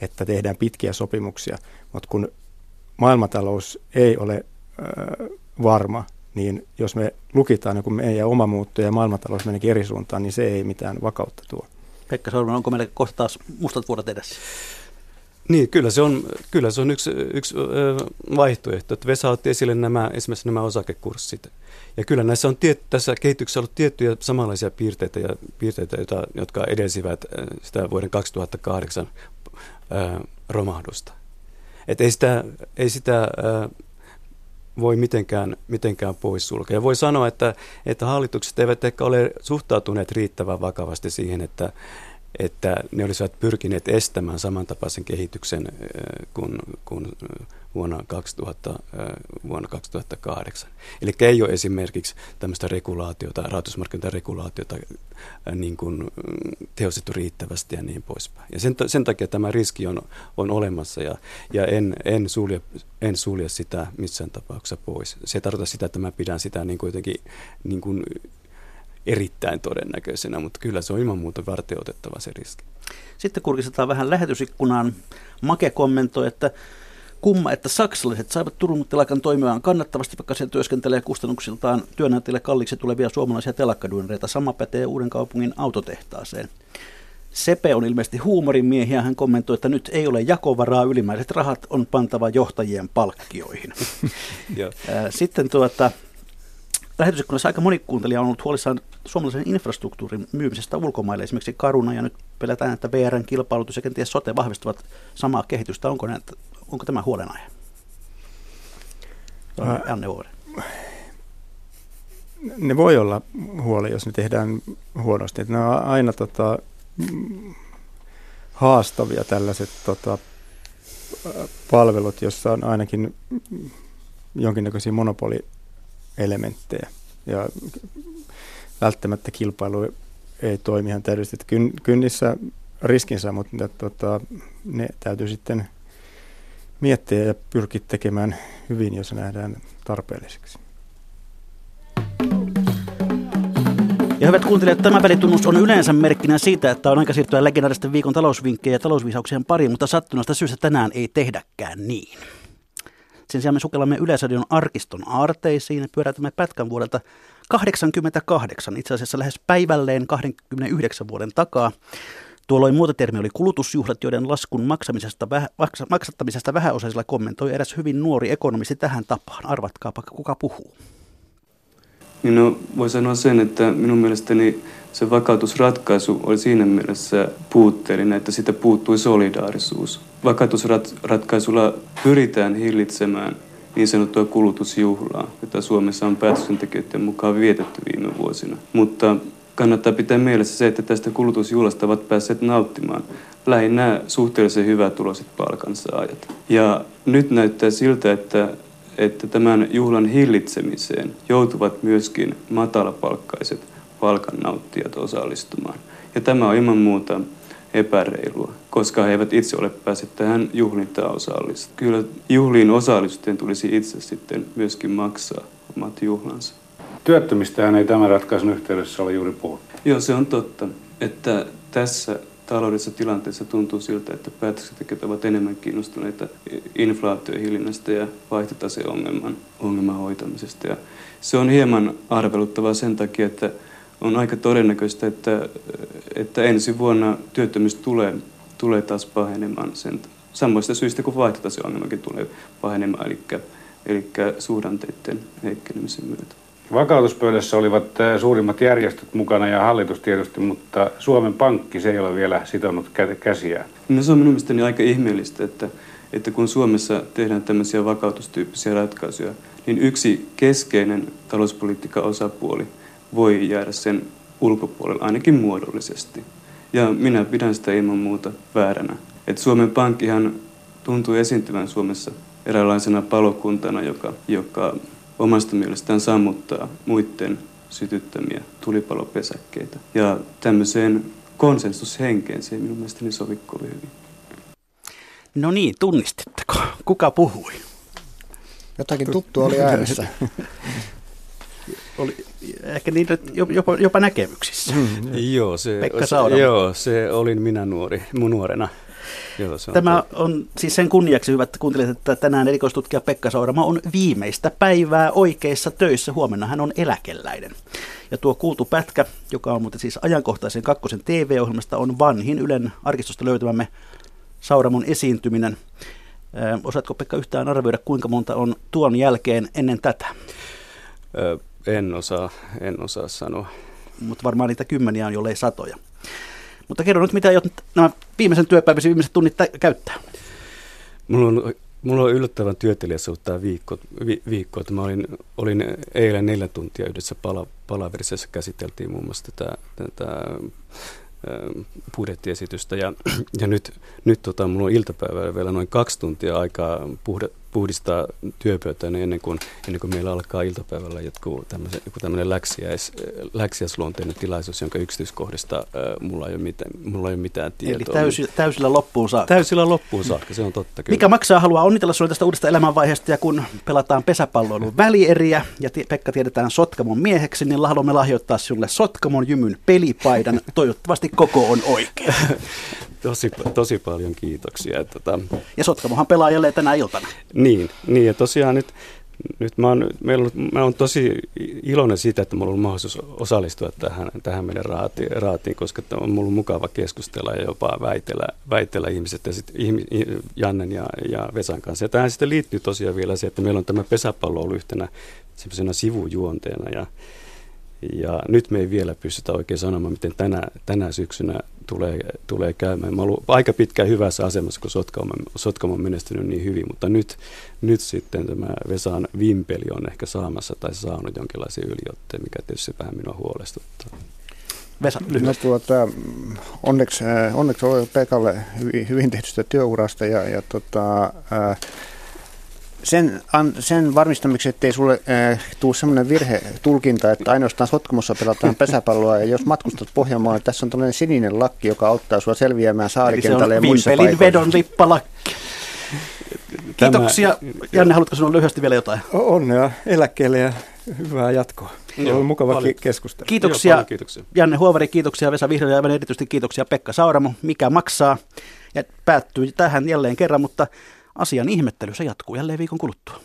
että tehdään pitkiä sopimuksia. Mutta kun maailmantalous ei ole ö, varma, niin jos me lukitaan joku meidän oma muutto ja maailmantalous meneekin eri suuntaan, niin se ei mitään vakautta tuo. Pekka Sormen, onko meillä kohta taas mustat vuodet edessä? Niin, kyllä se on, kyllä se on yksi, yksi vaihtoehto. Että Vesa otti esille nämä, esimerkiksi nämä osakekurssit. Ja kyllä näissä on tiet, tässä kehityksessä ollut tiettyjä samanlaisia piirteitä, ja, piirteitä joita, jotka edelsivät sitä vuoden 2008 ää, romahdusta. Et ei sitä, ei sitä voi mitenkään, mitenkään poissulkea. Voi sanoa, että, että hallitukset eivät ehkä ole suhtautuneet riittävän vakavasti siihen, että, että ne olisivat pyrkineet estämään samantapaisen kehityksen kuin, kuin vuonna, 2000, vuonna 2008. Eli ei ole esimerkiksi tämmöistä regulaatiota, rahoitusmarkkinoiden regulaatiota niin kuin mm, tehostettu riittävästi ja niin poispäin. Ja sen, sen takia tämä riski on, on olemassa ja, ja en, en, sulje, en sulje sitä missään tapauksessa pois. Se tarkoittaa sitä, että mä pidän sitä niin kuitenkin niin kuin erittäin todennäköisenä, mutta kyllä se on ilman muuta otettava se riski. Sitten kurkistetaan vähän lähetysikkunaan. Make kommentoi, että kumma, että saksalaiset saivat Turun telakan toimimaan kannattavasti, vaikka se työskentelee kustannuksiltaan työnantajille kalliiksi tulevia suomalaisia telakkaduunereita. Sama pätee uuden kaupungin autotehtaaseen. Sepe on ilmeisesti huumorin miehiä. Hän kommentoi, että nyt ei ole jakovaraa, ylimääräiset rahat on pantava johtajien palkkioihin. Sitten tuota, lähetysikkunassa aika moni kuuntelija on ollut huolissaan suomalaisen infrastruktuurin myymisestä ulkomaille, esimerkiksi Karuna, ja nyt pelätään, että VRn kilpailutus ja kenties sote vahvistavat samaa kehitystä. Onko, näitä, onko tämä huolenaihe? Anne Vuori. Ne voi olla huoli, jos ne tehdään huonosti. Ne on aina tota, haastavia tällaiset tota, palvelut, jossa on ainakin jonkinnäköisiä monopolielementtejä. Ja välttämättä kilpailu ei toimi ihan täydellisesti. Kyn, kynnissä riskinsä, mutta tota, ne täytyy sitten miettiä ja pyrkiä tekemään hyvin, jos nähdään tarpeelliseksi. Ja hyvät kuuntelijat, tämä välitunnus on yleensä merkkinä siitä, että on aika siirtyä legendaaristen viikon talousvinkkejä ja talousviisauksien pariin, mutta sattuneesta syystä tänään ei tehdäkään niin. Sen sijaan me sukellamme Yleisradion arkiston aarteisiin ja pyöräytämme pätkän vuodelta 88, itse asiassa lähes päivälleen 29 vuoden takaa. Tuolloin muototermi oli kulutusjuhlat, joiden laskun maksamisesta, vähä, maksattamisesta vähäosaisilla kommentoi eräs hyvin nuori ekonomisti tähän tapaan. Arvatkaapa, kuka puhuu. Niin no, voi sanoa sen, että minun mielestäni se vakautusratkaisu oli siinä mielessä puutteellinen, että sitä puuttui solidaarisuus. Vakautusratkaisulla pyritään hillitsemään niin sanottua kulutusjuhlaa, jota Suomessa on päätöksentekijöiden mukaan vietetty viime vuosina. Mutta kannattaa pitää mielessä se, että tästä kulutusjuhlasta ovat päässeet nauttimaan lähinnä suhteellisen hyvätuloiset palkansaajat. Ja nyt näyttää siltä, että, että tämän juhlan hillitsemiseen joutuvat myöskin matalapalkkaiset palkannauttijat osallistumaan. Ja tämä on ilman muuta epäreilua, koska he eivät itse ole päässeet tähän juhlintaan osallistumaan. Kyllä juhliin osallistujien tulisi itse sitten myöskin maksaa omat juhlansa. Työttömistähän ei tämän ratkaisun yhteydessä ole juuri puhuttu. Joo, se on totta, että tässä taloudellisessa tilanteessa tuntuu siltä, että päätöksentekijät ovat enemmän kiinnostuneita inflaatiohillinnästä ja vaihtotaseongelman ongelman hoitamisesta. Ja se on hieman arveluttavaa sen takia, että on aika todennäköistä, että, että ensi vuonna työttömyys tulee, tulee taas pahenemaan sen samoista syistä kuin vaihtotaseongelmakin tulee pahenemaan, eli, eli suhdanteiden heikkenemisen myötä. Vakautuspöydässä olivat suurimmat järjestöt mukana ja hallitus tietysti, mutta Suomen Pankki se ei ole vielä sitonut käsiä. No se on minun mielestäni aika ihmeellistä, että, että kun Suomessa tehdään tämmöisiä vakautustyyppisiä ratkaisuja, niin yksi keskeinen talouspolitiikan osapuoli voi jäädä sen ulkopuolelle ainakin muodollisesti. Ja minä pidän sitä ilman muuta vääränä. että Suomen Pankkihan tuntuu esiintyvän Suomessa eräänlaisena palokuntana, joka, joka omasta mielestään sammuttaa muiden sytyttämiä tulipalopesäkkeitä. Ja tämmöiseen konsensushenkeen se ei minun mielestäni sovi kovin hyvin. No niin, tunnistitteko? Kuka puhui? Jotakin tuttua oli äänessä. oli ehkä niitä jopa, jopa näkemyksissä. Mm, joo, se, Pekka se, joo, se olin minä nuori, mun nuorena. Joo, se on Tämä totta. on siis sen kunniaksi, hyvät kuuntelijat, että tänään erikoistutkija Pekka Saurama on viimeistä päivää oikeissa töissä. Huomenna hän on eläkeläinen. Ja tuo kuultu pätkä, joka on muuten siis ajankohtaisen kakkosen TV-ohjelmasta, on vanhin Ylen arkistosta löytämämme Sauramon esiintyminen. Ö, osaatko Pekka yhtään arvioida, kuinka monta on tuon jälkeen ennen tätä? Ö, en osaa, en osaa sanoa. Mutta varmaan niitä kymmeniä on, jollei satoja. Mutta kerro nyt, mitä aiot nämä viimeisen työpäiväsi viimeiset tunnit tä- käyttää? Mulla on, mulla on yllättävän työtelijässä tämä viikko, vi, viikko että mä olin, olin eilen neljä tuntia yhdessä pala, palaverissa, käsiteltiin muun muassa tätä, tätä budjettiesitystä ja, ja nyt, nyt tota, mulla on iltapäivällä vielä noin kaksi tuntia aikaa puhda, puhdistaa työpöytäni ennen kuin, ennen kuin meillä alkaa iltapäivällä joku tämmöinen, joku tämmöinen läksiäis, läksiäisluonteinen tilaisuus, jonka yksityiskohdista äh, mulla, ei ole mitään, mulla ei ole mitään tietoa. Eli täysi, täysillä loppuun saakka. Täysillä loppuun saakka, se on totta kyllä. Mikä maksaa haluaa onnitella sinulle tästä uudesta elämänvaiheesta ja kun pelataan pesäpalloilun välieriä ja t- Pekka tiedetään Sotkamon mieheksi, niin haluamme lahjoittaa sinulle Sotkamon jymyn pelipaidan. Toivottavasti koko on oikein. tosi, tosi paljon kiitoksia. Tota, ja Sotkamohan pelaa jälleen tänä iltana. Niin, niin ja tosiaan nyt, nyt mä, oon, meillä on, mä oon tosi iloinen siitä, että mulla on mahdollisuus osallistua tähän, tähän meidän raatiin, raatiin, koska on mulla mukava keskustella ja jopa väitellä, väitellä ihmiset ja sit, Jannen ja, ja Vesan kanssa. Ja tähän sitten liittyy tosiaan vielä se, että meillä on tämä pesäpallo ollut yhtenä sivujuonteena ja ja nyt me ei vielä pystytä oikein sanomaan, miten tänä, tänä syksynä tulee, tulee käymään. Mä olen aika pitkään hyvässä asemassa, kun Sotkamo, Sotkamo on menestynyt niin hyvin, mutta nyt, nyt sitten tämä Vesan vimpeli on ehkä saamassa tai saanut jonkinlaisia yliotteja, mikä tietysti vähän minua huolestuttaa. Vesa, no, tuota, onneksi, äh, onneksi olen Pekalle hyvin, hyvin tehdystä työurasta ja, ja tota, äh, sen, an, sen varmistamiseksi, ettei sulle äh, tule sellainen virhetulkinta, että ainoastaan Sotkamossa pelataan pesäpalloa, ja jos matkustat Pohjanmaalle, tässä on tällainen sininen lakki, joka auttaa sinua selviämään saarikentälle ja muissa paikoissa. vedon lippalakki. Kiitoksia. Janne, haluatko sinulla lyhyesti vielä jotain? Onnea eläkkeelle ja hyvää jatkoa. Joo, oli mukava paljon. keskustelu. Kiitoksia, Joo, kiitoksia Janne Huovari, kiitoksia Vesa Vihreä ja erityisesti kiitoksia Pekka Sauramo. Mikä maksaa? Ja päättyy tähän jälleen kerran, mutta Asian ihmettely se jatkuu jälleen viikon kuluttua.